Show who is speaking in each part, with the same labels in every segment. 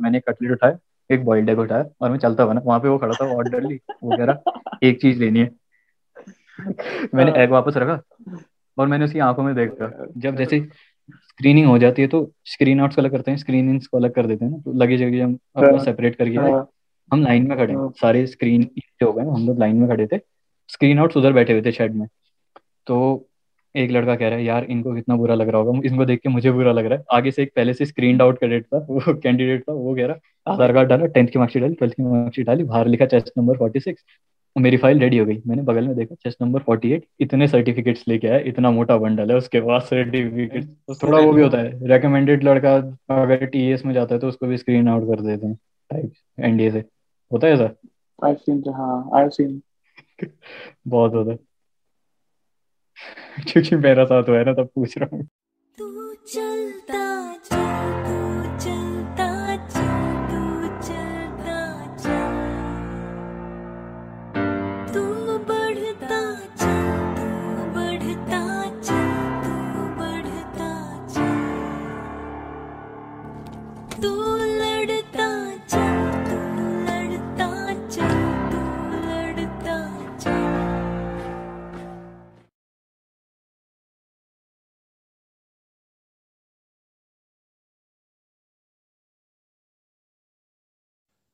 Speaker 1: तो मैंने एक कटलेट उठाया एक बॉइल्ड एग उठाया और मैं चलता बना वहाँ पे वो खड़ा था ऑर्डरली वो कह रहा एक चीज़ लेनी है। मैंने एग वापस रखा और मैंने उसकी आँखों में देखा। जब जैसे स्क्रीनिंग हो जाती है तो स्क्रीन आउट्स को अलग करते हैं स्क्रीन इन्स को अलग कर देते हैं ना तो लगेज वगैरह हम अपना सेपरेट करके
Speaker 2: हाँ,
Speaker 1: हम लाइन में खड़े हाँ, सारे स्क्रीन हो गए हम लोग लाइन में खड़े थे। स्क्रीन आउट्स उधर बैठे हुए थे शेड में। तो एक लड़का कह रहा है यार इनको कितना बुरा लग रहा होगा इनको देख के मुझे बुरा लग रहा है। आगे से एक पहले से स्क्रीन आउट कैडेट था वो कैंडिडेट था वो कह रहा आधार कार्ड डाला टेंथ की मार्कशीट डाली ट्वेल्थ की मार्कशीट डाली बाहर लिखा चेस्ट नंबर फोर्टी सिक्स मेरी फ़ाइल रेडी हो गई। मैंने बगल में देखा चेस्ट नंबर फोर्टी एट इतने सर्टिफिकेट्स लेके आया इतना मोटा बंडल है उसके पास सर्टिफिकेट थोड़ा वो भी होता है रेकमेंडेड लड़का अगर टीएस में जाता है तो उसको भी स्क्रीन आउट कर देते हैं टाइप एनडीए से। होता है ऐसा?
Speaker 2: I've seen हाँ I've seen
Speaker 1: बहुत होता है। क्योंकि मेरा साथ हुआ है ना तब पूछ रहा हूँ।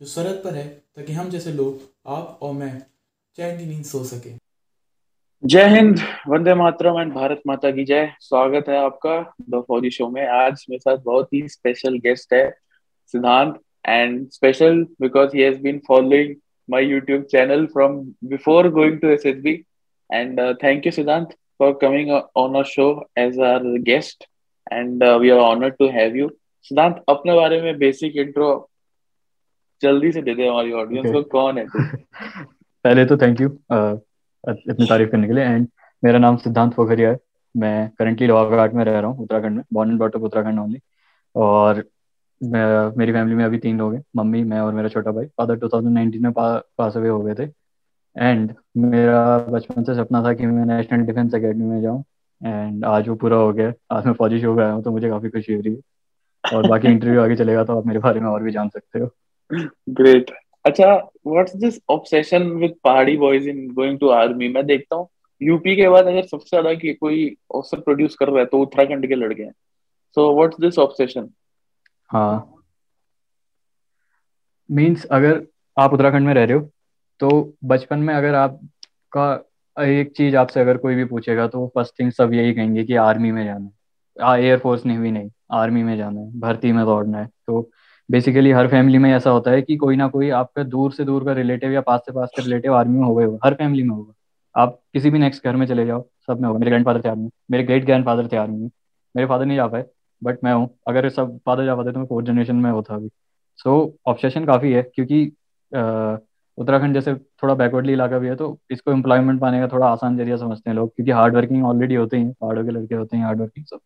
Speaker 3: जो सरहद पर है, ताकि हम जैसे लोग, आप और मैं, चैन की नींद सो सके।
Speaker 2: जय हिंद, वंदे मातरम एंड भारत माता की जय। स्वागत है आपका द फौजी शो में। आज मेरे साथ बहुत ही स्पेशल गेस्ट है, Siddhant and special because he has been following my YouTube channel from before going to SSB and thank you Siddhant for coming on our show as our guest and we are honoured to have you Siddhant अपने बारे में basic intro जल्दी से दे दे हमारी audience को कौन है
Speaker 1: पहले तो थैंक यू इतनी तारीफ़ करने के लिए एंड मेरा नाम सिद्धांत पोखरिया है। मैं करंटली लोहाघाट में रह रहा हूँ उत्तराखंड में born and brought up Uttarakhand only और मैं, मेरी फैमिली में अभी तीन लोग हैं मम्मी मैं और मेरा छोटा भाई। फादर 2019 में पा, पास अवे हो गए थे। एंड मेरा बचपन से सपना था कि मैं नेशनल डिफेंस अकेडमी में जाऊँ एंड आज वो पूरा हो गया। आज मैं फौजी शो आया हूँ तो मुझे काफ़ी खुशी हो रही है। और बाकी इंटरव्यू आगे चलेगा तो आप मेरे बारे में और भी जान सकते हो।
Speaker 2: ग्रेट अच्छा what's this obsession with pahadi boys in going to army मैं देखता हूँ यूपी के बाद अगर सबसे ज़्यादा कि कोई अवसर प्रोड्यूस कर रहा है तो उत्तराखंड के लड़के हैं। सो व्हाट्स दिस ऑब्सेशन
Speaker 1: हाँ। मीन्स अगर आप उत्तराखंड में रह रहे हो तो बचपन में अगर आपका एक चीज़ आपसे अगर कोई भी पूछेगा तो फ़र्स्ट थिंग सब यही कहेंगे कि आर्मी में जाना है। एयरफोर्स नेवी नहीं आर्मी में जाना है, भर्ती में दौड़ना है। तो बेसिकली हर फैमिली में ऐसा होता है कि कोई ना कोई आपका दूर से दूर का रिलेटिव या पास से पास का रिलेटिव आर्मी में ही होगा। हर फैमिली में होगा। आप किसी भी नेक्स्ट घर में चले जाओ, सब में होगा। मेरे ग्रैंड फादर थे आर्मी मेरे ग्रेट ग्रैंड फादर थे आर्मी मेरे फादर नहीं जा पाए बट मैं हूँ। अगर सब फादर जा पाते तो मैं फोर्थ जनरेशन में होता अभी सो ऑब्सेशन काफ़ी है, क्योंकि उत्तराखंड जैसे थोड़ा बैकवर्डली इलाका भी है तो इसको एम्प्लॉयमेंट पाने का थोड़ा आसान ज़रिया समझते हैं लोग, क्योंकि हार्ड वर्किंग ऑलरेडी होते हैं पहाड़ों के लड़के होते हैं हार्ड वर्किंग सब।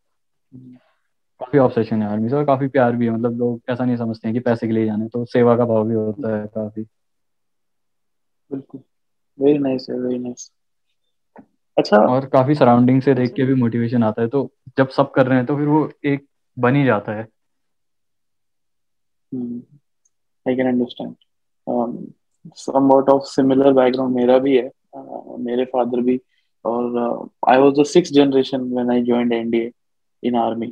Speaker 1: काफ़ी ऑब्सेशन है आर्मी से और काफ़ी प्यार भी है। मतलब लोग ऐसा नहीं समझते हैं कि पैसे के लिए जाने तो सेवा का भाव भी होता है काफ़ी।
Speaker 2: बिल्कुल। वेरी नाइस है वेरी नाइस अच्छा।
Speaker 1: और काफ़ी सराउंडिंग से देख के भी मोटिवेशन आता है तो जब सब कर रहे हैं तो फिर वो एक बन ही जाता है।
Speaker 2: I can understand somewhat of similar background मेरा भी है। Uh, मेरे फादर भी। और I was the six generation when I joined NDA in army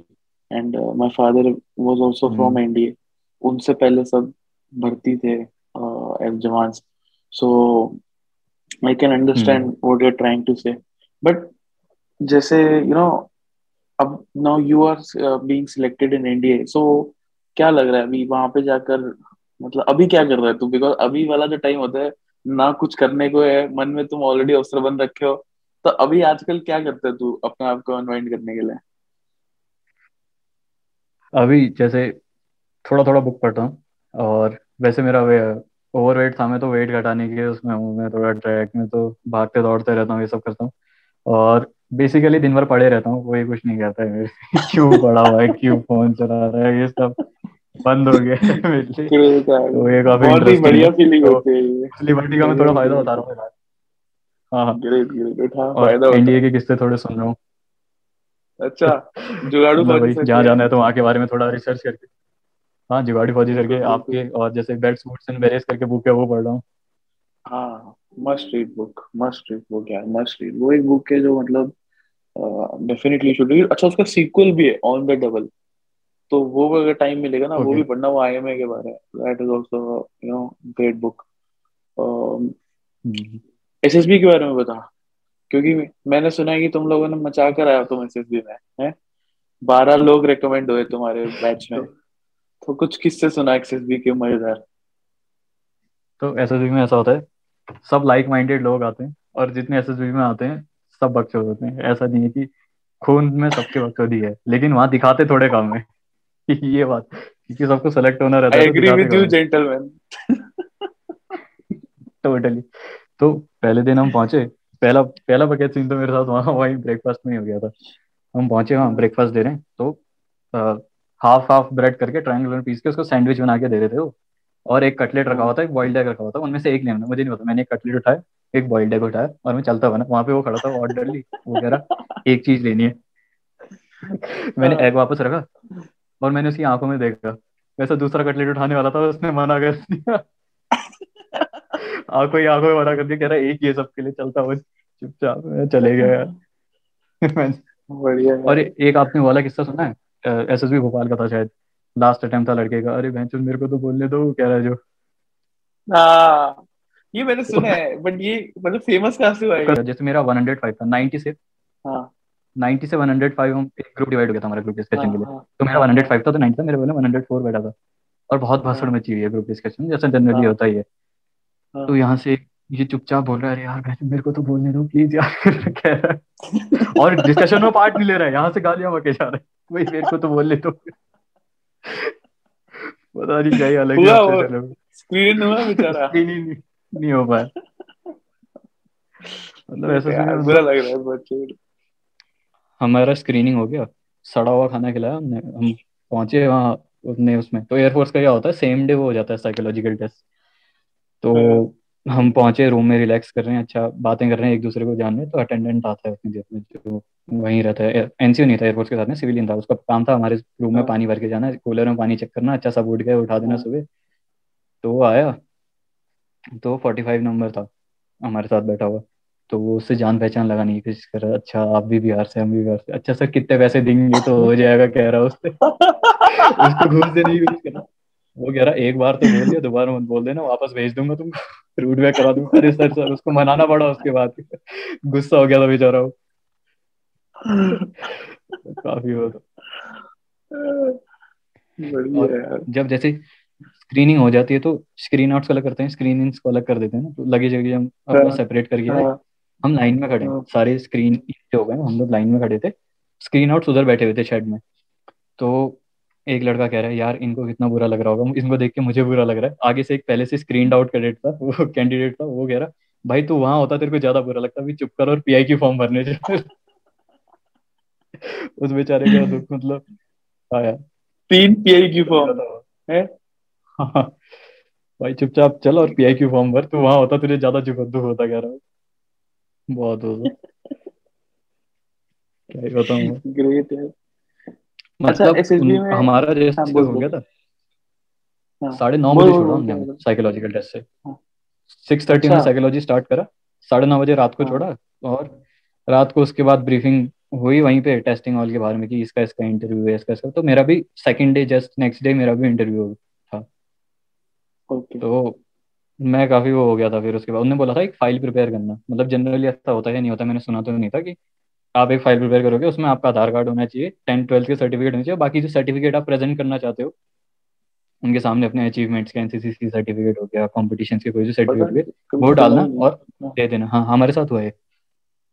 Speaker 2: and my father was also from NDA उनसे पहले सब भर्ती थे एज जवान so I can understand what you are trying to say but जैसे you know अब now you are being selected in NDA so क्या लग रहा है अभी वहाँ पे जाकर मतलब अभी क्या कर रहा है तू? बिकॉज़ अभी वाला जो टाइम होता है ना कुछ करने को है मन में तुम ऑलरेडी अवसर बन रखे हो। तो अभी आजकल क्या करते है तू अपने आप को अनवाइंड करने के लिए?
Speaker 1: अभी जैसे थोड़ा थोड़ा बुक पढ़ता हूँ और वैसे मेरा वे ओवरवेट था मैं तो वेट घटाने के उसमें हूँ मैं थोड़ा ट्रैक में तो भागते दौड़ते रहता हूँ ये सब करता हूँ। और बेसिकली दिन भर पढ़े रहता हूँ कोई कुछ नहीं कहता है मेरे क्यों पढ़ा हुआ है क्यों फ़ोन चला रहा है ये सब बंद हो गया है। तो ये काफ़ी
Speaker 2: बहुत ही बढ़िया
Speaker 1: है।
Speaker 2: फीलिंग
Speaker 1: तो
Speaker 2: होती है
Speaker 1: लिबर्टी का मैं थोड़ा फ़ायदा बता रहा हूँ हाँ। हाँ
Speaker 2: उठा
Speaker 1: और एनडीए के किस्से थोड़े सुन रहा हूँ
Speaker 2: है। अच्छा जुगाड़ू फौजी
Speaker 1: जहाँ जाना है तो वहाँ के बारे में थोड़ा रिसर्च करके। हाँ जुगाड़ी फौजी सर
Speaker 2: बिल्कुल
Speaker 1: के
Speaker 2: बिल्कुल।
Speaker 1: आपके और जैसे बेल्ट सूट्स एंड बेरेस करके बुक है वो पढ़ रहा हूँ।
Speaker 2: हाँ must read book must read book यार मस्ट रीड वो एक बुक है जो मतलब डेफिनेटली शुड रीड अच्छा उसका सीक्वल भी है ऑन द डबल तो वो अगर टाइम मिलेगा ना वो भी पढ़ना वो आईएमए के बारे में। That is also you know great book SSB के बारे में बता। क्योंकि मैंने सुना है कि तुम लोगों ने मचा कर आया तुम एसएसबी में हैं? बारह लोग रेकमेंड हुए तुम्हारे बैच में। तो कुछ किससे सुना एसएसबी के मज़ेदार?
Speaker 1: तो एसएसबी में ऐसा होता है सब लाइक माइंडेड लोग आते हैं और जितने एसएसबी में आते हैं सब बकचोद होते हैं। ऐसा नहीं है कि खून में सबके बकचोदी है लेकिन वहाँ दिखाते थोड़े काम है ये बात क्योंकि सबको सेलेक्ट होना रहता है
Speaker 2: agree with you gentleman
Speaker 1: totally तो पहले दिन हम पहुँचे पहला पहला बकेट सीन तो मेरे साथ वहाँ वहीं ब्रेकफास्ट में ही हो गया था। हम पहुँचे वहाँ ब्रेकफास्ट दे रहे हैं। तो हाफ़ हाफ़ ब्रेड करके ट्रायंगुलर पीस के उसको सैंडविच बना के दे रहे थे वो। और एक कटलेट रखा हुआ था एक बॉइल्ड एग रखा हुआ था। उनमें से एक लेना मुझे नहीं पता। मैंने एक कटलेट उठाया एक बॉइल्ड एग उठाया और मैं चलता बना वहाँ पे वो खड़ा था ऑर्डर ली वगैरह एक चीज़ लेनी है। मैंने एग वापस रखा और मैंने उसकी आँखों में देखा। वैसे दूसरा कटलेट उठाने वाला था उसने मना कर दिया। आँखों ही आँखों में मना कर दिया कह रहा एक ये सबके लिए चलता हो चुपचाप चले गया यार।
Speaker 2: बढ़िया
Speaker 1: और एक आपने वाला किस्सा सुना है? एसएसबी भोपाल का था शायद लास्ट अटेम्प्ट था लड़के का। अरे भैंचो मेरे को तो बोलने दो कह रहा है जो।
Speaker 2: हाँ ये मैंने सुना है बट ये मतलब फ़ेमस कहाँ से हुआ है
Speaker 1: जैसे मेरा 105 था 90 से।
Speaker 2: हाँ।
Speaker 1: 90 से 105 हम एक ग्रुप डिवाइड हो गया था हमारा ग्रुप
Speaker 2: हाँ
Speaker 1: डिस्कशन के लिए।
Speaker 2: हाँ
Speaker 1: तो मेरा 105 था तो 90 था मेरे बोले 104 बैठा था। और बहुत भाषण
Speaker 2: हाँ।
Speaker 1: मची हुई है ग्रुप डिस्कशन जैसे जनरली
Speaker 2: हाँ।
Speaker 1: होता ही है।
Speaker 2: हाँ।
Speaker 1: तो यहाँ से ये चुपचाप बोल रहा है अरे यार भैंचो मेरे को तो बोलने दो प्लीज़ यार कह रहा है। और डिस्कशन में पार्ट नहीं ले रहा है यहाँ से गालियाँ बके जा रहे हैं। भाई मेरे को तो बोलने दो। पता नहीं क्या अलग
Speaker 2: हुआ स्क्रीन हुआ बेचारा।
Speaker 1: स्क्रीन ही नहीं, नहीं हो पाया। मतलब ऐसा
Speaker 2: बुरा लग रहा है बच्चे
Speaker 1: हमारा स्क्रीनिंग हो गया। सड़ा हुआ खाना खिलाया हमने। हम पहुँचे वहाँ उसने उसमें। तो एयरफोर्स का क्या होता है? सेम डे वो हो जाता है साइकोलॉजिकल टेस्ट तो
Speaker 2: हाँ।
Speaker 1: हम पहुँचे रूम में रिलैक्स कर रहे हैं अच्छा बातें कर रहे हैं एक दूसरे को जान रहे हैं तो अटेंडेंट आता है उसमें जिसमें जो वहीं रहता है एनसीओ नहीं था एयरफोर्स के साथ में सिविलियन था उसका काम था हमारे रूम में
Speaker 2: हाँ।
Speaker 1: पानी भर के जाना कूलर में पानी चेक करना अच्छा सब उठ गया उठा देना
Speaker 2: हाँ।
Speaker 1: सुबह तो वो आया तो फोर्टी फाइव नंबर था हमारे साथ बैठा हुआ तो वो उससे जान पहचान लगाने की कोशिश कर रहा अच्छा आप भी बिहार से हम भी बिहार से अच्छा सर कितने पैसे देंगे तो हो जाएगा कह रहा उससे उसको घूस देने की कोशिश कर रहा वो कह रहा एक बार तो बोल दिया दोबारा मत बोल देना वापस भेज दूँगा तुमको रूट बैक करा दूँगा। अरे सर सर उसको मनाना पड़ा उसके बाद। गुस्सा हो गया था बेचारा वो। काफ़ी हो
Speaker 2: यार।
Speaker 1: जब जैसे स्क्रीनिंग हो जाती है तो स्क्रीन आउट्स अलग करते हैं स्क्रीनिंग्स को अलग कर देते हैं ना तो लगेज लगेज हम अपना
Speaker 2: हाँ।
Speaker 1: सेपरेट करके आए
Speaker 2: हाँ
Speaker 1: हम लाइन में खड़े हाँ सारे स्क्रीन हो गए हम लोग लाइन में खड़े थे स्क्रीन आउट्स उधर बैठे हुए थे शेड में। तो एक लड़का कह रहा है यार इनको कितना बुरा लग रहा होगा इनको देख के मुझे बुरा लग रहा है। आगे से एक पहले से स्क्रीन आउट कैडेट था वो कैंडिडेट था वो कह रहा भाई तू वहाँ होता तेरे को ज़्यादा बुरा लगता अभी चुप कर और पीआई की फॉर्म भरने जा उस बेचारे का दुख मतलब हाँ यार।
Speaker 2: तीन पीआई की फॉर्म है?
Speaker 1: हाँ। भाई चुपचाप चल और पीआई की फॉर्म भर तू वहाँ होता तुझे ज़्यादा दुख दुख होता कह रहा है। बहुत होता क्या ही बताऊँ।
Speaker 2: ग्रेट है।
Speaker 1: मतलब
Speaker 2: एसएसबी
Speaker 1: हमारा
Speaker 2: हाँ
Speaker 1: जैसे हो
Speaker 2: बोल
Speaker 1: गया था।
Speaker 2: हाँ।
Speaker 1: साढ़े नौ बजे छोड़ा हमने साइकोलॉजिकल टेस्ट से।
Speaker 2: हाँ।
Speaker 1: सिक्स थर्टी में
Speaker 2: अच्छा।
Speaker 1: साइकोलॉजी स्टार्ट करा। साढ़े नौ बजे रात को
Speaker 2: हाँ।
Speaker 1: छोड़ा और रात को उसके बाद ब्रीफिंग हुई वहीं पे टेस्टिंग हॉल के बारे में कि इसका इसका इंटरव्यू है इसका इसका। तो मेरा भी second day just next day मेरा भी इंटरव्यू था।
Speaker 2: ओके
Speaker 1: तो मैं काफ़ी वो हो गया था फिर उसके बाद। उन्होंने बोला था एक फ़ाइल प्रिपेयर करना। मतलब जनरली ऐसा होता है नहीं होता मैंने सुना तो नहीं था कि आप एक फ़ाइल प्रिपेयर करोगे उसमें आपका आधार कार्ड होना चाहिए टेंथ ट्वेल्थ के सर्टिफिकेट होना चाहिए बाकी जो सर्टिफिकेट आप प्रेजेंट करना चाहते हो उनके सामने अपने अचीवमेंट्स के एनसीसी की सर्टिफिकेट हो गया कॉम्पिटिशन के कोई भी सर्टिफिकेट हो वो डालना और दे देना। हाँ हमारे साथ हुआ है।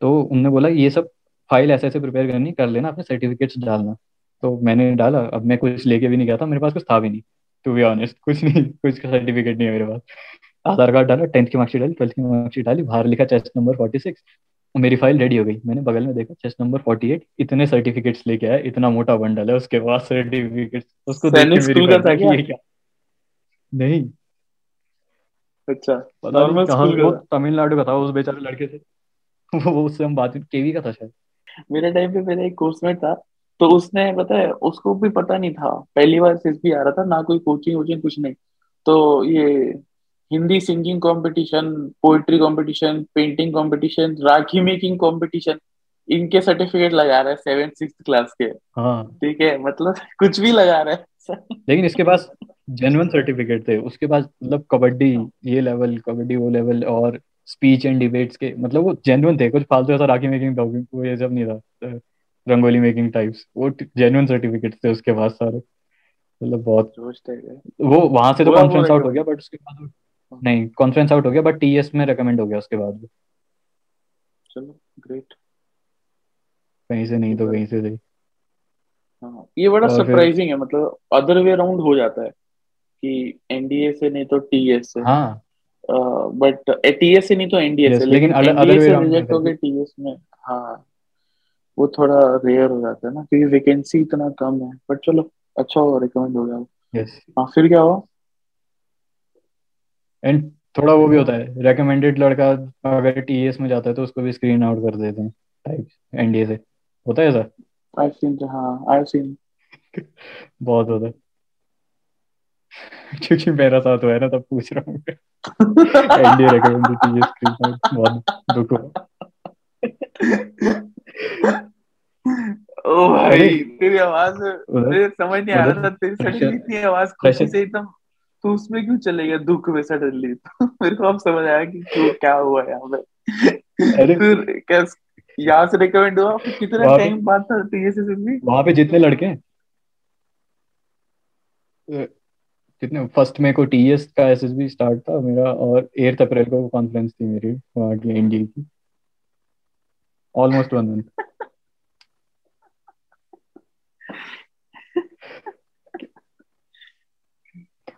Speaker 1: तो उनने बोला ये सब फ़ाइल ऐसे ऐसे प्रिपेयर करनी कर लेना अपने सर्टिफिकेट्स डालना। तो मैंने डाला अब मैं कुछ लेके भी नहीं गया था मेरे पास कुछ था भी नहीं टू बी ऑनेस्ट कुछ नहीं कुछ का सर्टिफिकेट नहीं है मेरे पास। आधार कार्ड डाला टेंथ की मार्कशीट डाली ट्वेल्थ की मार्कशीट डाली बाहर लिखा चेस्ट नंबर फोर्टी सिक्स मेरी फ़ाइल रेडी हो गई। मैंने बगल में देखा चेस्ट नंबर फोर्टी एट इतने सर्टिफिकेट्स लेके आया इतना मोटा बंडल है उसके बाद सर्टिफिकेट्स उसको देख के
Speaker 2: स्कूल का था
Speaker 1: कि
Speaker 2: क्या?
Speaker 1: ये क्या? नहीं।
Speaker 2: अच्छा
Speaker 1: पता नहीं वो तमिलनाडु का था उस बेचारे लड़के थे वो उससे हम बात केवी का था शायद।
Speaker 2: मेरे टाइम पे मेरा एक कोर्समेट था तो उसने पता है उसको भी पता नहीं था। पहली बार एसएसबी आ रहा था ना कोई कोचिंग वोचिंग कुछ नहीं। तो ये Hindi singing competition poetry competition painting competition Rakhi making competition इनके सर्टिफिकेट लगा रहा है सेवन सिक्स क्लास के।
Speaker 1: हाँ।
Speaker 2: ठीक है मतलब कुछ भी लगा रहा है।
Speaker 1: लेकिन इसके पास जेन्युइन सर्टिफिकेट थे। उसके पास मतलब कबड्डी ये लेवल कबड्डी वो लेवल और स्पीच एंड डिबेट्स के मतलब वो जेन्युइन थे। कुछ फालतू ऐसा राखी मेकिंग वो ये सब नहीं था। रंगोली मेकिंग टाइप्स वो जेन्युइन सर्टिफिकेट्स थे उसके पास सारे। मतलब बहुत
Speaker 2: जोश
Speaker 1: वो वहाँ से तो कॉन्फ्रेंस आउट हो गया बट उसके बाद नहीं कॉन्फ्रेंस आउट हो गया बट टीएस में रिकमेंड हो गया उसके बाद
Speaker 2: चलो ग्रेट
Speaker 1: कहीं से नहीं तो कहीं से थे
Speaker 2: हाँ ये बड़ा सरप्राइजिंग है मतलब अदर वे राउंड हो जाता है कि एनडीए से नहीं तो टीएस से
Speaker 1: हाँ।
Speaker 2: बट टीएस से नहीं तो एनडीए
Speaker 1: Yes,
Speaker 2: से
Speaker 1: लेकिन
Speaker 2: एनडीए से रिजेक्ट हो गए टीएस में हाँ वो थोड़ा रेयर हो जाता है ना क्योंकि वैकेंसी इतना कम है बट चलो अच्छा हो रिकमेंड हो गया।
Speaker 1: यस
Speaker 2: हाँ फिर क्या हुआ?
Speaker 1: एंड थोड़ा वो भी होता है रेकमेंडेड लड़का अगर टीएस में जाता है तो उसको भी स्क्रीन आउट कर देते हैं टाइप एनडीए से। होता है ऐसा?
Speaker 2: आई सीन हाँ आई सीन
Speaker 1: बहुत होता है। क्योंकि मेरा साथ हुआ है ना तब पूछ रहा हूँ NDA recommended TS screen out बहुत दुख हुआ।
Speaker 2: ओ भाई तेरी आवाज़ मुझे समझ नहीं आ रहा था तेरी सडनली इतनी आवाज़ खुशी से एकदम तू उसमें क्यों चले गया दुख में सडनली तो मेरे को अब समझ आया कि क्यों क्या हुआ यहाँ पे?
Speaker 1: अरे-
Speaker 2: फिर क्या यहाँ से रिकमेंड हुआ? फिर कितने
Speaker 1: वहाँ
Speaker 2: टाइम बाद था टीएस से
Speaker 1: वहाँ पे जितने लड़के हैं? कितने फ़र्स्ट में को टीएस का एसएसबी स्टार्ट था मेरा और एट्थ अप्रैल को कॉन्फ्रेंस थी मेरी वहाँ की एनडीए की ऑलमोस्ट वन मंथ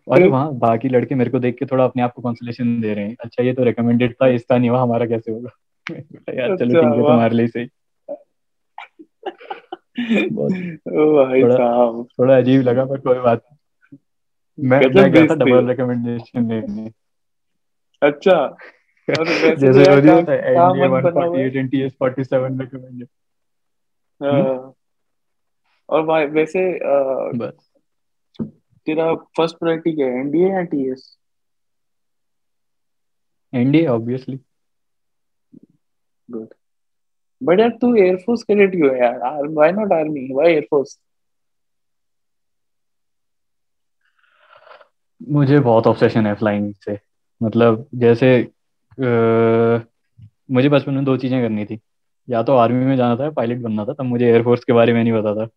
Speaker 1: और
Speaker 2: फिर-
Speaker 1: वहाँ बाकी लड़के मेरे को देख के थोड़ा अपने आप को कंसोलेशन दे रहे हैं। अच्छा ये तो रिकमेंडेड था इसका नहीं हुआ हमारा कैसे होगा? यार चलो
Speaker 2: अच्छा,
Speaker 1: ठीक है। तुम्हारे लिए सही।
Speaker 2: भाई
Speaker 1: थोड़ा- थोड़ा अजीब लगा पर कोई बात मैं मैं गया था डबल रिकमेंडेशन लेने।
Speaker 2: अच्छा
Speaker 1: जैसे
Speaker 2: तो यार
Speaker 1: रोजी होता है एनडीए
Speaker 2: मन बना हुआ है।
Speaker 1: 148 एंड टीएस 47 रिकमेंडेड
Speaker 2: हाँ। और भाई वैसे
Speaker 1: बस।
Speaker 2: तेरा फ़र्स्ट प्रायोरिटी क्या है एनडीए या TS
Speaker 1: NDA obviously
Speaker 2: good but यार तू एयरफोर्स कैडेट क्यों है यार? Why not army why air force
Speaker 1: मुझे बहुत ऑब्सेशन है फ्लाइंग से। मतलब जैसे अ, मुझे बचपन में दो चीज़ें करनी थी। या तो आर्मी में जाना था पायलट बनना था तब मुझे एयरफोर्स के बारे में नहीं पता था।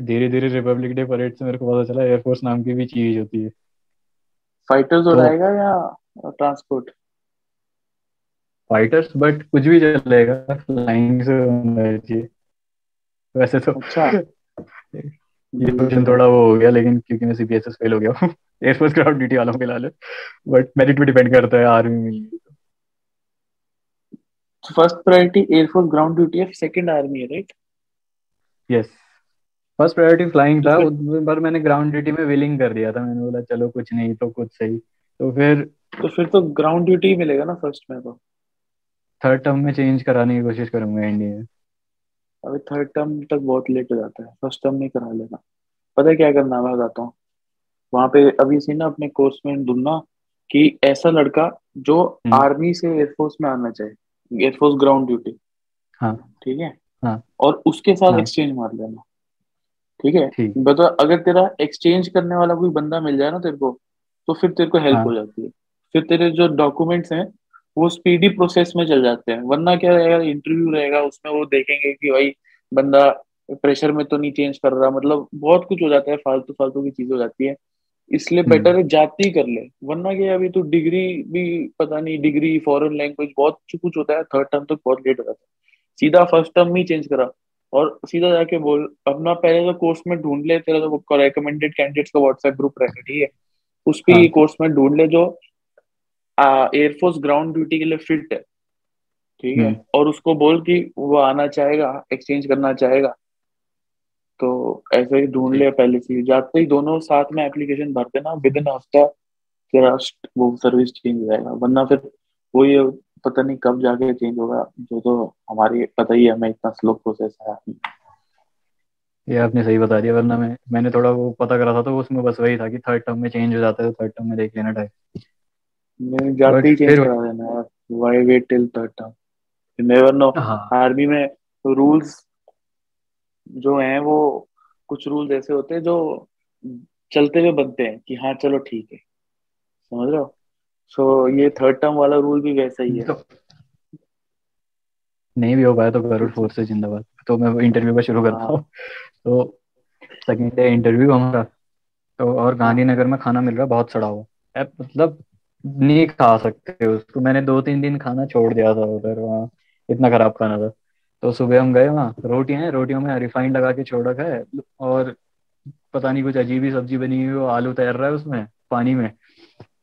Speaker 1: धीरे धीरे रिपब्लिक डे परेड से मेरे को पता चला एयरफोर्स नाम की भी चीज़ होती है।
Speaker 2: फाइटर्स
Speaker 1: तो-
Speaker 2: उड़ाएगा या ट्रांसपोर्ट
Speaker 1: फाइटर्स बट कुछ भी चलेगा फ्लाइंग से होना चाहिए। वैसे तो
Speaker 2: अच्छा।
Speaker 1: ये क्वेश्चन थोड़ा वो हो गया लेकिन क्योंकि मैं सीबीएसएस फेल हो गया हूँ एयरफोर्स ग्राउंड ड्यूटी वालों के लाले बट मेरिट पे डिपेंड करता है आर्मी में।
Speaker 2: First priority air force ground duty है सेकंड आर्मी है right
Speaker 1: yes first priority flying था उस पर मैंने ग्राउंड ड्यूटी में विलिंग कर दिया था। मैंने बोला चलो कुछ नहीं तो कुछ सही। तो फिर
Speaker 2: तो फिर तो ग्राउंड ड्यूटी मिलेगा ना फ़र्स्ट में तो।
Speaker 1: थर्ड टर्म में चेंज कराने की कोशिश करूँगा इंडिया में
Speaker 2: अभी थर्ड टर्म तक बहुत लेट हो जाता है। फ़र्स्ट टर्म नहीं करा लेना। पता है क्या करना मैं बताता हूँ। वहाँ पे अभी से ना अपने कोर्स में ढूंढना कि ऐसा लड़का जो
Speaker 1: हम्म।
Speaker 2: आर्मी से एयरफोर्स में आना चाहिए एयरफोर्स ग्राउंड ड्यूटी
Speaker 1: हाँ।
Speaker 2: ठीक है?
Speaker 1: हाँ।
Speaker 2: और उसके साथ
Speaker 1: हाँ।
Speaker 2: एक्सचेंज मार लेना। ठीक है? बता अगर तेरा एक्सचेंज करने वाला कोई बंदा मिल जाए ना तेरे को तो फिर तेरे को हेल्प
Speaker 1: हाँ।
Speaker 2: हो जाती है। फिर तेरे जो डॉक्यूमेंट्स हैं वो स्पीडी प्रोसेस में चल जाते हैं। वरना क्या रहेगा इंटरव्यू रहेगा उसमें वो देखेंगे कि भाई बंदा प्रेशर में तो नहीं चेंज कर रहा मतलब बहुत कुछ हो जाता है फालतू फालतू की चीज़ हो जाती है। इसलिए
Speaker 1: हम्म।
Speaker 2: बेटर है जाती कर ले। वरना क्या अभी तो डिग्री भी पता नहीं डिग्री फॉरेन लैंग्वेज बहुत कुछ होता है थर्ड टर्म तक बहुत लेट हो जाता है। सीधा फ़र्स्ट टर्म में ही चेंज करा। और सीधा जाके बोल अपना पहले तो कोर्स में ढूंढ ले तेरा तो रिकमेंडेड कैंडिडेट्स का व्हाट्सएप ग्रुप रहेगा ठीक है? उस पे
Speaker 1: हाँ।
Speaker 2: कोर्स में ढूंढ ले जो एयरफोर्स ग्राउंड ड्यूटी के लिए फिट है ठीक है?
Speaker 1: हम्म।
Speaker 2: और उसको बोल कि वो आना चाहेगा एक्सचेंज करना चाहेगा। तो ऐसे ही ढूंढ लिया पहले से। जाते ही दोनों साथ में एप्लीकेशन भरते ना विद इन हफ़्ता तेरा वो सर्विस चेंज हो जाएगा। वरना फिर वो ये पता नहीं कब जाके चेंज होगा। जो तो हमारी पता ही है हमें इतना स्लो प्रोसेस है।
Speaker 1: ये आपने सही बता दिया वरना मैं मैंने थोड़ा वो पता करा था तो उसमें बस वही था कि थर्ड टर्म में चेंज हो जाता है तो थर्ड टर्म में देख लेना टाइम
Speaker 2: मैं जाते ही चेंज करा देना यार। Why wait till third term you never know army में रूल्स जो हैं वो कुछ रूल्स ऐसे होते हैं जो चलते हुए बनते हैं कि हाँ चलो ठीक है। समझ रहे हो? सो ये थर्ड टर्म वाला रूल भी वैसा ही है।
Speaker 1: तो नहीं भी हो पाया तो गरुड़ फोर्स से जिंदाबाद। तो मैं इंटरव्यू पर शुरू करता हूँ। तो सेकेंड डे इंटरव्यू हमारा। तो और गांधीनगर में खाना मिल रहा बहुत सड़ा हुआ। मतलब नहीं खा सकते उसको। मैंने दो तीन दिन खाना छोड़ दिया था उधर वहाँ। इतना खराब खाना था। तो सुबह हम गए वहाँ रोटियाँ हैं रोटियों में रिफाइंड लगा के छोड़ रखा है। और पता नहीं कुछ अजीब ही सब्ज़ी बनी हुई आलू तैर रहा है उसमें पानी में।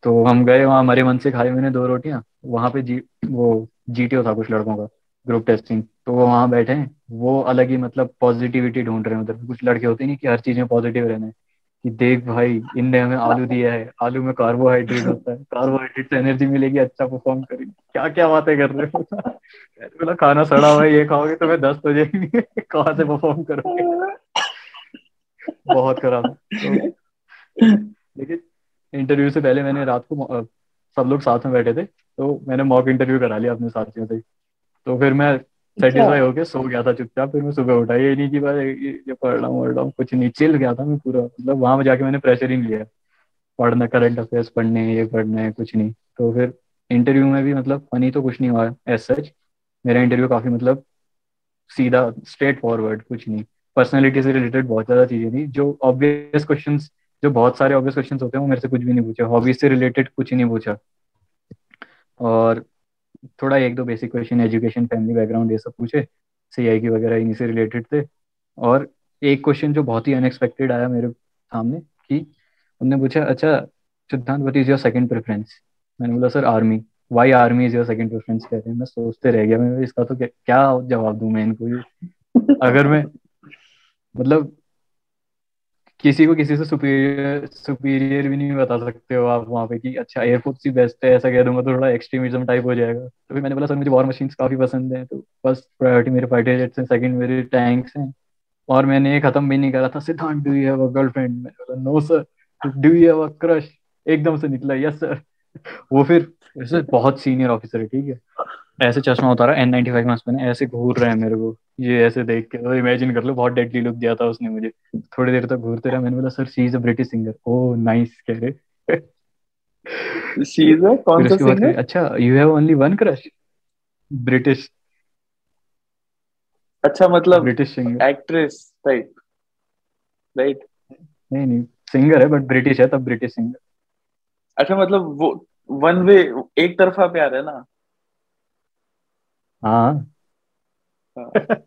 Speaker 1: तो हम गए वहाँ हमारे मन से खाए मैंने दो रोटियाँ वहाँ पे जी वो जीटीओ था कुछ लड़कों का ग्रुप टेस्टिंग तो वो वहाँ बैठे हैं वो अलग ही मतलब पॉजिटिविटी ढूंढ रहे हैं उधर कुछ लड़के होते नहीं कि हर चीज़ में पॉजिटिव रहना है कि देख भाई इनने हमें आलू दिया है आलू में कार्बोहाइड्रेट होता है कार्बोहाइड्रेट से एनर्जी मिलेगी अच्छा परफॉर्म करेंगे क्या क्या बातें कर रहे हो? बोला खाना सड़ा हुआ ये खाओगे तो मैं दस्त हो जाएँगे कहाँ से परफॉर्म करोगे? बहुत खराब तो लेकिन इंटरव्यू से पहले मैंने रात को सब लोग साथ में बैठे थे तो मैंने मॉक इंटरव्यू करा लिया अपने साथियों से तो फिर मैं सेटिस्फाई होके सो गया था चुपचाप फिर मैं सुबह उठा ये नहीं कि भाई ये पढ़ रहा हूँ पढ़ रहा हूँ कुछ नहीं चिल गया था मैं पूरा मतलब वहाँ जाके मैंने प्रेशर ही नहीं लिया। पढ़ना करंट अफेयर्स पढ़ने ये पढ़ना कुछ नहीं। तो फिर इंटरव्यू में भी मतलब फनी तो कुछ नहीं हुआ एज सच मेरा इंटरव्यू काफ़ी मतलब सीधा स्ट्रेट फॉरवर्ड कुछ नहीं। पर्सनैलिटी से रिलेटेड बहुत ज़्यादा चीज़ें थी जो ऑब्वियस क्वेश्चंस जो बहुत सारे ऑब्वियस क्वेश्चंस होते हैं वो मेरे से कुछ भी नहीं पूछे। हॉबीज से रिलेटेड कुछ नहीं पूछा। और थोड़ा एक दो basic question education family background ये सब पूछे। सी की वगैरह इन्हीं से रिलेटेड थे। और एक क्वेश्चन जो बहुत ही अनएक्सपेक्टेड आया मेरे सामने कि उनने पूछा अच्छा Siddhant what is your second preference मैंने बोला sir army why army is your second preference कहते हैं। मैं सोचते रह गया। मैं इसका तो क्या, क्या जवाब दूँ मैं इनको? अगर मैं मतलब किसी को किसी से सुपीरियर सुपीरियर भी नहीं बता सकते हो आप वहाँ पे कि अच्छा एयरफोर्स ही बेस्ट है, ऐसा कह दूँगा तो थोड़ा एक्सट्रीमिज्म टाइप हो जाएगा। तो फिर मैंने बोला, सर, मुझे वॉर मशीन्स काफ़ी पसंद है। तो फ़र्स्ट प्रायोरिटी मेरे फाइटर जेट्स हैं सेकंड मेरे टैंक्स हैं। और मैंने ये खत्म भी नहीं करा था। Siddhant do you have a girlfriend मैंने बोला no sir do you have a crush एकदम से निकला यस सर वो फिर ऐसे बहुत सीनियर ऑफिसर है, ठीक है। ऐसे चश्मा उतारा एन नाइनटी फाइव मास्क मैंने ऐसे घूर रहे हैं मेरे को। ये ऐसे देख के तो इमेजिन कर लो बहुत डेडली लुक दिया था उसने मुझे। थोड़ी देर तक घूरते रहा मैंने बोला sir she is a British singer oh nice कह रहे।
Speaker 2: चीज़ है कौन
Speaker 1: फिर
Speaker 2: सा सिंगर
Speaker 1: अच्छा you have only one crush British
Speaker 2: अच्छा मतलब
Speaker 1: British singer
Speaker 2: actress type right
Speaker 1: नहीं नहीं सिंगर है बट ब्रिटिश है तब ब्रिटिश सिंगर
Speaker 2: अच्छा मतलब वो वन वे एक तरफा प्यार है ना?
Speaker 1: हाँ।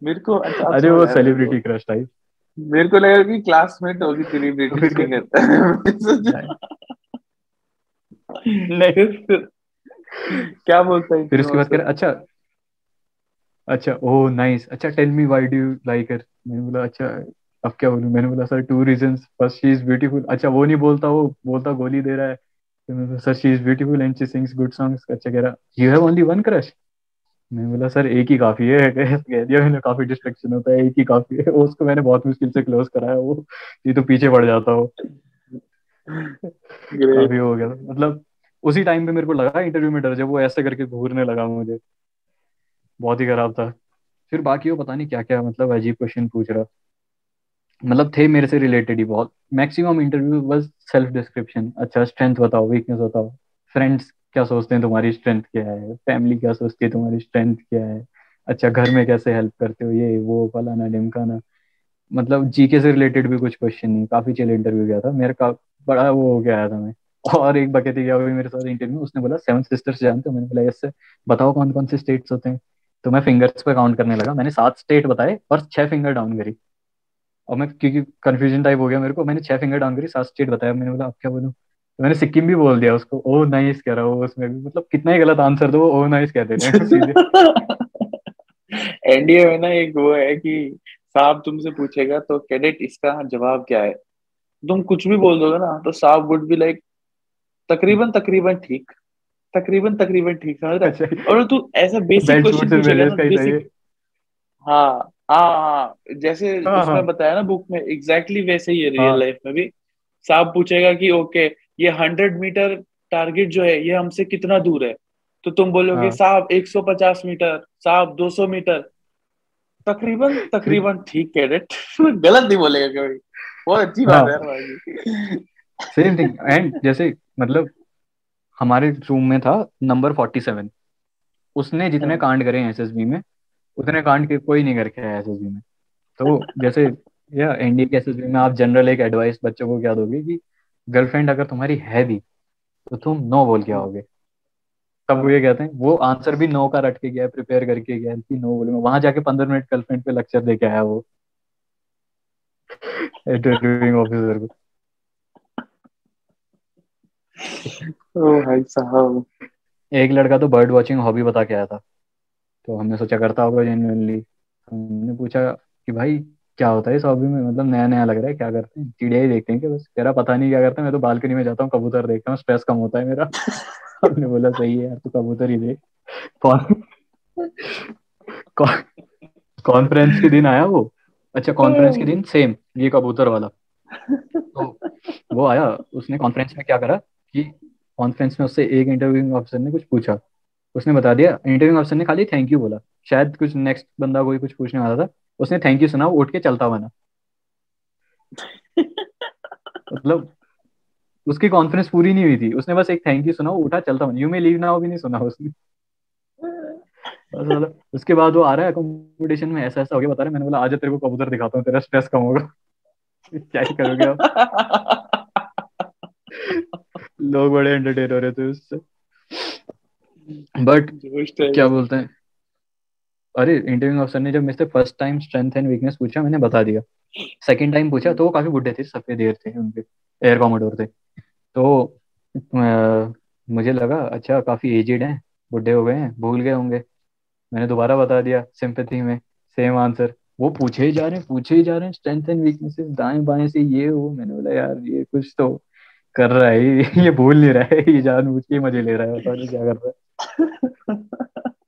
Speaker 2: मेरे को अच्छा
Speaker 1: अरे
Speaker 2: अच्छा
Speaker 1: वो सेलिब्रिटी क्रश टाइप
Speaker 2: मेरे को लगा कि क्लासमेट होगी तेरी
Speaker 1: तो
Speaker 2: ब्रिटिश सिंगर नहीं। क्या बोलता है
Speaker 1: फिर उसके बाद कह रहा अच्छा अच्छा ओह नाइस अच्छा tell me why do you like her मैंने बोला अच्छा अब क्या बोलूँ? मैंने बोला sir two reasons first she is beautiful अच्छा वो नहीं बोलता वो बोलता गोली दे रहा है। Sir she is beautiful and she sings good songs अच्छा कह रहा you have only one crush मैंने बोला सर एक ही काफ़ी है। कह दिया मैंने काफ़ी डिस्ट्रैक्शन होता है एक ही काफ़ी है। उसको मैंने बहुत मुश्किल से क्लोज कराया वो ये तो पीछे पड़ जाता हो। काफ़ी हो गया। मतलब उसी टाइम पे मेरे को लगा इंटरव्यू में डर जब वो ऐसे करके घूरने लगा मुझे। बहुत ही खराब था। फिर बाकी वो पता नहीं क्या क्या मतलब अजीब क्वेश्चन पूछ रहा। मतलब थे मेरे से रिलेटेड ही बहुत। मैक्सिमम इंटरव्यू बस सेल्फ डिस्क्रिप्शन अच्छा स्ट्रेंथ बताओ वीकनेस बताओ। फ्रेंड्स क्या सोचते हैं तुम्हारी स्ट्रेंथ क्या है? फैमिली क्या सोचती है तुम्हारी स्ट्रेंथ क्या है? अच्छा घर में कैसे हेल्प करते हो? ये, वो, फलाना, ढिमकाना। मतलब जीके से रिलेटेड भी कुछ क्वेश्चन नहीं। काफ़ी चिल इंटरव्यू गया था। मेरा का बड़ा वो हो गया था मैं। और एक बकेती गया हुई मेरे साथ इंटरव्यू उसने बोला सेवन सिस्टर्स जानते हो? मैंने बोला यस सर बताओ कौन कौन से स्टेट्स होते हैं? तो मैं फिंगर्स पे काउंट करने लगा। मैंने सात स्टेट बताए। और छह फिंगर डाउन करी। और मैं, क्योंकि कंफ्यूजन टाइप हो गया मेरे को, मैंने छह फिंगर डाउन करी, सात स्टेट बताया मैंने बोला, अब क्या बोलूँ? तो मैंने सिक्किम भी बोल दिया उसको ओ नाइस कह रहा वो उसमें भी। मतलब कितना ही गलत आंसर दो ओ नाइस कह देते हैं
Speaker 2: एनडीए में ना एक वो है कि साहब तुमसे पूछेगा तो कैडेट इसका जवाब क्या है? तुम कुछ भी बोल दोगे ना तो साहब वुड बी लाइक तकरीबन तकरीबन ठीक। तकरीबन तकरीबन ठीक समझ रहा है?
Speaker 1: अच्छा।
Speaker 2: और तू ऐसा बेसिक क्वेश्चन पूछेगा ना
Speaker 1: ही है
Speaker 2: बेसिक हाँ हाँ हाँ। जैसे
Speaker 1: हाँ
Speaker 2: उसमें
Speaker 1: हाँ।
Speaker 2: बताया ना बुक में एग्जैक्टली exactly वैसे ही है रियल
Speaker 1: हाँ।
Speaker 2: लाइफ में भी। साहब पूछेगा कि ओके ये हंड्रेड मीटर टारगेट जो है ये हमसे कितना दूर है? तो तुम बोलोगे
Speaker 1: हाँ।
Speaker 2: साहब 150 मीटर साहब 200 मीटर तकरीबन तकरीबन ठीक कैडेट गलत नहीं बोलेगा कभी। बहुत अच्छी बात है।
Speaker 1: सेम थिंग एंड जैसे मतलब हमारे रूम में था नंबर फोर्टी सेवन उसने जितने
Speaker 2: हाँ।
Speaker 1: कांड करे हैं एसएसबी में उतने कांड के कोई नहीं करके आया एसएसबी में। तो जैसे या एनडी के एसएसबी में आप जनरल एक एडवाइस बच्चों को क्या दोगे कि गर्लफ्रेंड अगर तुम्हारी है भी तो तुम नो बोल के आओगे। तब वो ये कहते हैं वो आंसर भी नो का रट के गया प्रिपेयर करके गया कि नो बोलूँगा वहाँ जाके पंद्रह मिनट गर्लफ्रेंड पे लेक्चर दे के आया वो। इंटरव्यूइंग ऑफिसर को।
Speaker 2: ओ भाई साहब।
Speaker 1: एक लड़का तो बर्ड वॉचिंग हॉबी बता के आया था। तो हमने सोचा करता होगा जेन्युइनली हमने पूछा कि भाई क्या होता है इस हॉबी में मतलब नया नया लग रहा है क्या करते हैं? चिड़िया ही देखते हैं कि बस? कह रहा पता नहीं क्या करते हैं मैं तो बालकनी में जाता हूँ कबूतर देखता हूँ स्ट्रेस कम होता है मेरा। हमने बोला सही है यार तू कबूतर ही देख। कौन? कॉन्फ्रेंस के दिन आया वो? अच्छा कॉन्फ्रेंस के दिन सेम ये कबूतर वाला। तो वो आया उसने कॉन्फ्रेंस में क्या करा कि कॉन्फ्रेंस में उससे एक इंटरव्यूइंग ऑफिसर ने कुछ पूछा। उसने बता दिया इंटरव्यूइंग ऑफिसर ने खाली थैंक यू बोला। शायद कुछ नेक्स्ट बंदा कोई कुछ पूछने वाला था। उसने थैंक यू सुना वो उठ के चलता बना मतलब उसकी कॉन्फ्रेंस पूरी नहीं हुई थी। उसने बस एक थैंक यू सुना वो उठा चलता बना यू मे लीव नाउ भी नहीं सुना उसने। मतलब उसके बाद वो आ रहा है कंपटीशन में ऐसा ऐसा हो गया बता रहा है मैंने बोला आज तेरे को कबूतर दिखाता हूँ तेरा स्ट्रेस कम होगा। क्या ही करोगे आप? लोग बड़े एंटरटेन हो रहे थे उससे। बट
Speaker 2: तो
Speaker 1: क्या बोलते हैं? अरे इंटरव्यूइंग अफसर ने जब मुझसे first time strength and weakness पूछा मैंने बता दिया। सेकंड टाइम पूछा तो वो काफ़ी बुढ़े थे सफ़ेद एयर थे उनके एयर कॉमोडोर थे। तो अ, मुझे लगा अच्छा काफ़ी एजेड हैं बुढ़े हो गए हैं भूल गए होंगे। मैंने दोबारा बता दिया सिंपैथी में सेम आंसर वो पूछे ही जा रहे हैं पूछे ही जा रहे हैं स्ट्रेंथ एंड वीकनेसेस दाएँ बाएँ से ये वो मैंने बोला यार ये कुछ तो कर रहा है ये भूल नहीं रहा है ये जानबूझ के मज़े ले रहा है पता नहीं क्या कर रहा है।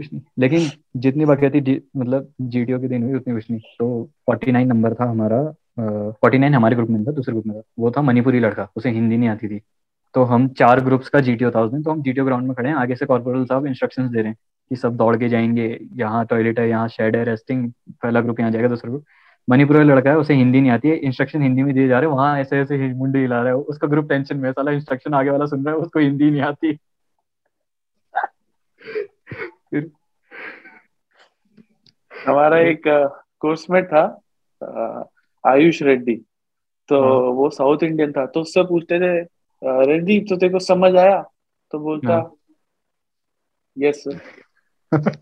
Speaker 1: कुछ नहीं लेकिन जितनी बकैती मतलब जीटीओ के दिन हुई, उतनी कुछ नहीं तो फोर्टी नाइन नंबर था हमारा फोर्टी नाइन हमारे ग्रुप में था, दूसरे ग्रुप में था। वो था मणिपुरी लड़का, उसे हिंदी नहीं आती थी। तो हम चार ग्रुप्स का जीटीओ था उस दिन। तो हम जीटीओ ग्राउंड में खड़े हैं। आगे से कॉर्पोरल साहब इंस्ट्रक्शन दे रहे हैं कि सब दौड़ के जाएँगे, यहाँ टॉयलेट है, यहाँ शेड है रेस्टिंग पहला ग्रुप यहाँ जाएगा, दूसरा ग्रुप मणिपुर वाला लड़का है, उसे हिंदी नहीं आती है। इंस्ट्रक्शन हिंदी में दिए जा रहे हैं। वहाँ ऐसे ऐसे मुंडी हिला रहा है। उसका ग्रुप टेंशन में साला इंस्ट्रक्शन आगे वाला सुन रहा है, उसको हिंदी नहीं आती। फिर
Speaker 2: हमारा एक कोर्समेट था आयुष रेड्डी। तो
Speaker 1: हाँ।
Speaker 2: वो साउथ इंडियन था। तो उससे पूछते थे रेड्डी तो तेरे को समझ आया? तो बोलता yes sir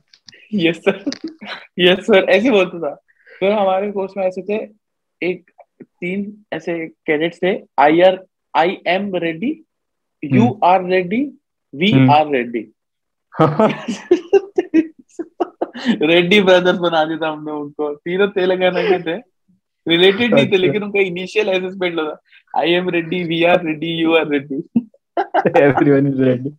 Speaker 2: yes sir yes sir ऐसे बोलता था। फिर हमारे कोर्स में ऐसे थे एक तीन ऐसे कैडेट्स थे I are I am Reddy you are Reddy we are ready Reddy brothers बना दिया था हमने उनको। तीनों तेलंगाना के थे। रिलेटेड नहीं थे
Speaker 1: अच्छा।
Speaker 2: लेकिन उनका इनिशियल असेसमेंट था। I am Reddy we are Reddy you are Reddy
Speaker 1: everyone is Reddy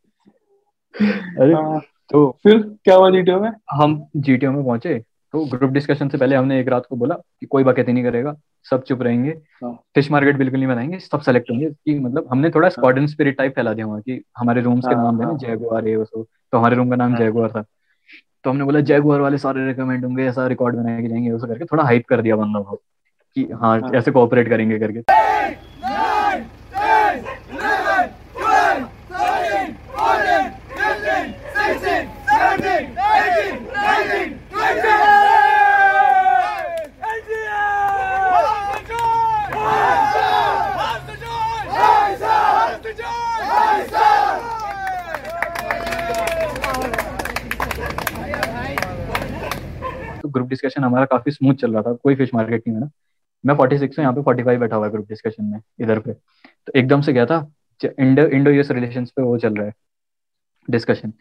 Speaker 1: अरे
Speaker 2: हाँ।
Speaker 1: तो
Speaker 2: फिर क्या हुआ जीटीओ में?
Speaker 1: हम जीटीओ में पहुँचे? तो ग्रुप डिस्कशन से पहले हमने एक रात को बोला कि कोई बकैती नहीं करेगा सब चुप रहेंगे।
Speaker 2: हाँ।
Speaker 1: फ़िश मार्केट बिल्कुल नहीं बनाएँगे सब सेलेक्ट होंगे कि मतलब हमने थोड़ा
Speaker 2: हाँ।
Speaker 1: स्क्वाड्रन स्पिरिट टाइप फैला दिया वहाँ कि हमारे रूम्स के
Speaker 2: हाँ
Speaker 1: नाम ना
Speaker 2: हाँ।
Speaker 1: जयगुआर ये वो तो हमारे रूम का नाम
Speaker 2: हाँ।
Speaker 1: जयगुआर था। तो हमने बोला जयगुआर वाले सारे रिकमेंड होंगे ऐसा रिकॉर्ड बनाए जाएँगे वैसा करके थोड़ा हाइप कर दिया बंदा को कि हाँ
Speaker 2: हाँ।
Speaker 1: ऐसे कोऑपरेट करेंगे करके। तो ग्रुप डिस्कशन हमारा काफ़ी स्मूथ चल रहा था कोई फ़िश मार्केट नहीं है ना। मैं फोर्टी सिक्स हूँ यहाँ पे फोर्टी फाइव बैठा हुआ है ग्रुप डिस्कशन में इधर पे। तो एकदम से क्या था इंडो इंडो यूएस रिलेशन पे वो चल रहा है डिस्कशन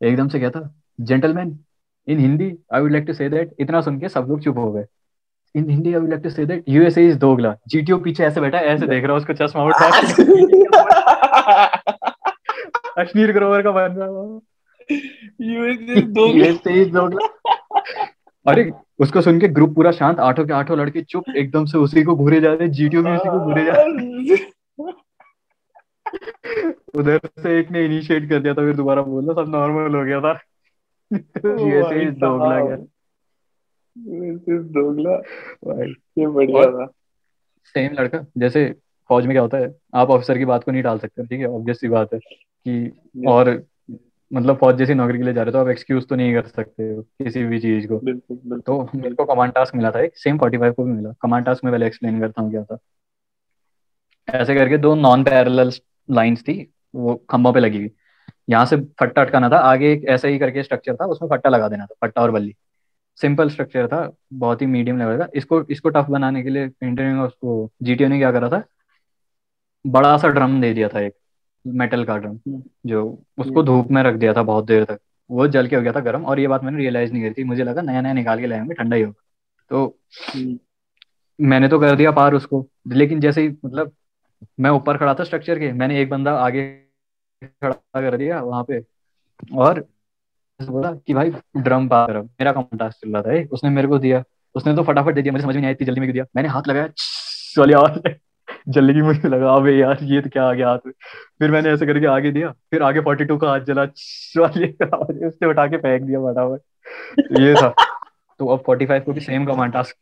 Speaker 1: एकदम से क्या था gentleman in Hindi I would like to say that इतना सुन के सब लोग चुप हो गए। In Hindi I would like to say that USA is दोगला। जीटीओ पीछे ऐसे बैठा ऐसे देख रहा है उसको चश्मा उठा अश्नीर ग्रोवर का बन रहा
Speaker 2: यूएसए
Speaker 1: इज़ दोगला। अरे उसको सुन के ग्रुप पूरा शांत आठों के आठों लड़के चुप एकदम से उसी को घूरे जा रहे जीटीओ भी उसी को घूरे जा रहे। उधर से एक ने इनिशिएट कर दिया था फिर दोबारा बोलना सब नॉर्मल हो गया था। इज़ दोगला गया।
Speaker 2: दोगला। ये बढ़िया था।
Speaker 1: सेम लड़का जैसे फौज में क्या होता है आप ऑफिसर की बात को नहीं डाल सकते ठीक है ऑब्वियस सी बात है कि और मतलब फौज जैसी नौकरी के लिए जा रहे हो तो आप एक्सक्यूज तो नहीं कर सकते किसी भी चीज़ को।
Speaker 2: बिल्कुल बिल्कुल
Speaker 1: तो मेरे को कमांड टास्क मिला था एक सेम 45 को भी मिला। कमांड टास्क में पहले एक्सप्लेन करता हूँ क्या था। ऐसे करके दो नॉन पैरेलल लाइंस थी वो खंभों पे लगी हुई। यहाँ से फट्टा अटकाना था आगे एक ऐसा ही करके स्ट्रक्चर था उसमें फट्टा लगा देना था फट्टा और बल्ली। सिंपल स्ट्रक्चर था बहुत ही मीडियम लेवल का। इसको इसको टफ बनाने के लिए इंटरव्यू में उसको जीटीओ ने क्या करा था? बड़ा सा ड्रम दे दिया था एक। मेटल का ड्रम
Speaker 2: हम्म।
Speaker 1: जो उसको धूप में रख दिया था बहुत देर तक। वो जल के हो गया था गर्म और ये बात मैंने रियलाइज़ नहीं करी थी। मुझे लगा नया नया निकाल के लाएँगे ठंडा ही होगा। तो
Speaker 2: हम्म,
Speaker 1: मैंने तो कर दिया पार उसको। लेकिन जैसे ही मतलब मैं ऊपर खड़ा था स्ट्रक्चर के मैंने एक बंदा आगे खड़ा कर दिया वहाँ पे और बोला कि भाई ड्रम पार करो। मेरा कम टास्क चल रहा था। उसने मेरे को दिया। उसने तो फटाफट दे दिया मुझे समझ में नहीं आई इतनी जल्दी में दिया। मैंने हाथ लगाया वाली आवाज़ जल्दी की मुझे लगा, अबे यार, ये तो क्या आ गया हाथ में? फिर मैंने ऐसे करके आगे दिया, फिर आगे 42 का हाथ जला उसने उठा के फेंक दिया फटाफट। ये था। तो अब 45 को भी सेम कमांड टास्क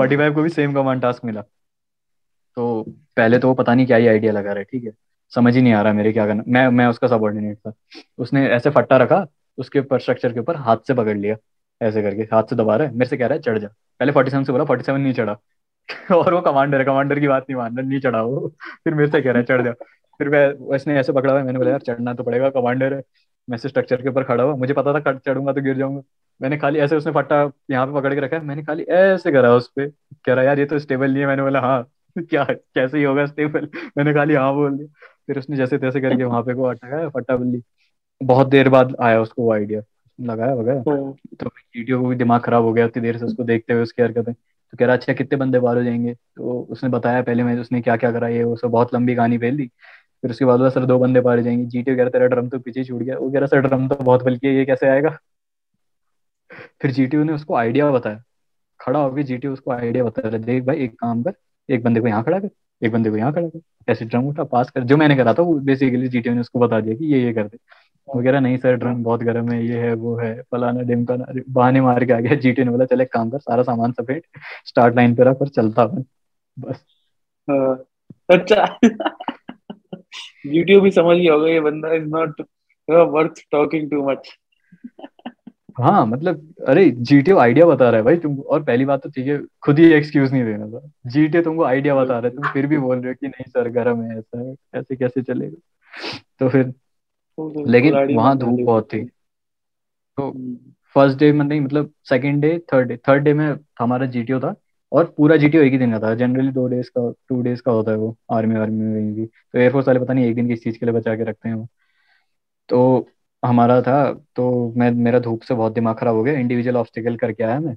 Speaker 1: 45 को भी सेम कमांड टास्क मिला। तो पहले तो वो पता नहीं क्या ही आइडिया लगा रहा है ठीक है? समझ ही नहीं आ रहा मेरे क्या करना, मैं मैं उसका सबऑर्डिनेट था। उसने ऐसे फट्टा रखा, उसके ऊपर स्ट्रक्चर के ऊपर हाथ से पकड़ लिया, ऐसे करके, हाथ से दबा रहा है, मेरे से कह रहा है, चढ़ जा। पहले 47 से बोला 47 नहीं चढ़ा। और वो कमांडर है कमांडर की बात नहीं मान रहा नहीं चढ़ा वो फिर मेरे से कह रहा है चढ़ जा। फिर मैं उसने ऐसे पकड़ा हुआ मैंने बोला यार चढ़ना तो पड़ेगा कमांडर है मैं से स्ट्रक्चर के ऊपर खड़ा हुआ मुझे पता था कट चढ़ूँगा तो गिर जाऊँगा। मैंने खाली ऐसे उसने फट्टा यहाँ पे पकड़ के रखा है मैंने खाली ऐसे करा उस पे। कह रहा यार ये तो स्टेबल नहीं है। मैंने बोला हाँ क्या कैसे ही होगा स्टेबल मैंने खाली हाँ बोल दिया। फिर उसने जैसे तैसे करके वहाँ पे को अटकाया फट्टा बल्ली बहुत देर बाद आया उसको वो आइडिया लगाया वगैरह तो वीडियो को भी दिमाग खराब हो गया उतनी देर से उसको देखते हुए उसकी हरकतें। कह रहा अच्छा कितने बंदे बाहर हो जाएँगे? तो उसने बताया, पहले मैं उसने क्या क्या करा, ये वो सब बहुत लंबी कहानी फैल दी। फिर उसके बाद सर, दो बंदे बाहर जाएँगे। जीटीओ कह रहा, तेरा ड्रम तो पीछे छूट गया। वो कह रहा, सर, ड्रम तो बहुत बल्कि है, ये कैसे आएगा? फिर जीटीओ ने उसको आइडिया बताया। खड़ा होकर जीटीओ उसको आइडिया बताया देख भाई, एक काम कर, एक बंदे को यहाँ खड़ा कर, एक बंदे को यहाँ खड़ा कर, ऐसे ड्रम उठा, पास कर। जो मैंने करा था, वो बेसिकली जीटीओ ने उसको बता दिया कि ये ये कर दे। वो कह रहा नहीं सर ड्रम बहुत गर्म है ये है वो है फलाना डिमकाना बहाने मार के आ गया जीटीओ ने बोला चल एक काम कर सारा सामान सफ़ेद स्टार्ट लाइन पे रख और चलता बस.
Speaker 2: हाँ, अच्छा। यूट्यूब भी समझ गया होगा ये बंदा is not worth talking too much
Speaker 1: हाँ मतलब अरे जीटीओ आइडिया बता रहा है भाई तुम और पहली बात तो ठीक है खुद ही एक्सक्यूज नहीं देना था। जीटीओ तुमको आइडिया बता रहा है तुम फिर भी बोल रहे हो कि नहीं सर गर्म है ऐसा है ऐसे कैसे चलेगा? तो फिर लेकिन वहाँ धूप बहुत थी। तो फ़र्स्ट डे में नहीं मतलब second day third day third day में हमारा जीटीओ था और पूरा जीटीओ एक ही दिन का था। जनरली दो डेज़ का टू डेज़ का होता है वो आर्मी आर्मी में कहीं भी। तो एयरफोर्स वाले पता नहीं एक दिन किस चीज़ के लिए बचा के रखते हैं वो। तो हमारा था तो मैं मेरा धूप से बहुत दिमाग खराब हो गया। इंडिविजुअल ऑब्स्टिकल करके आया मैं।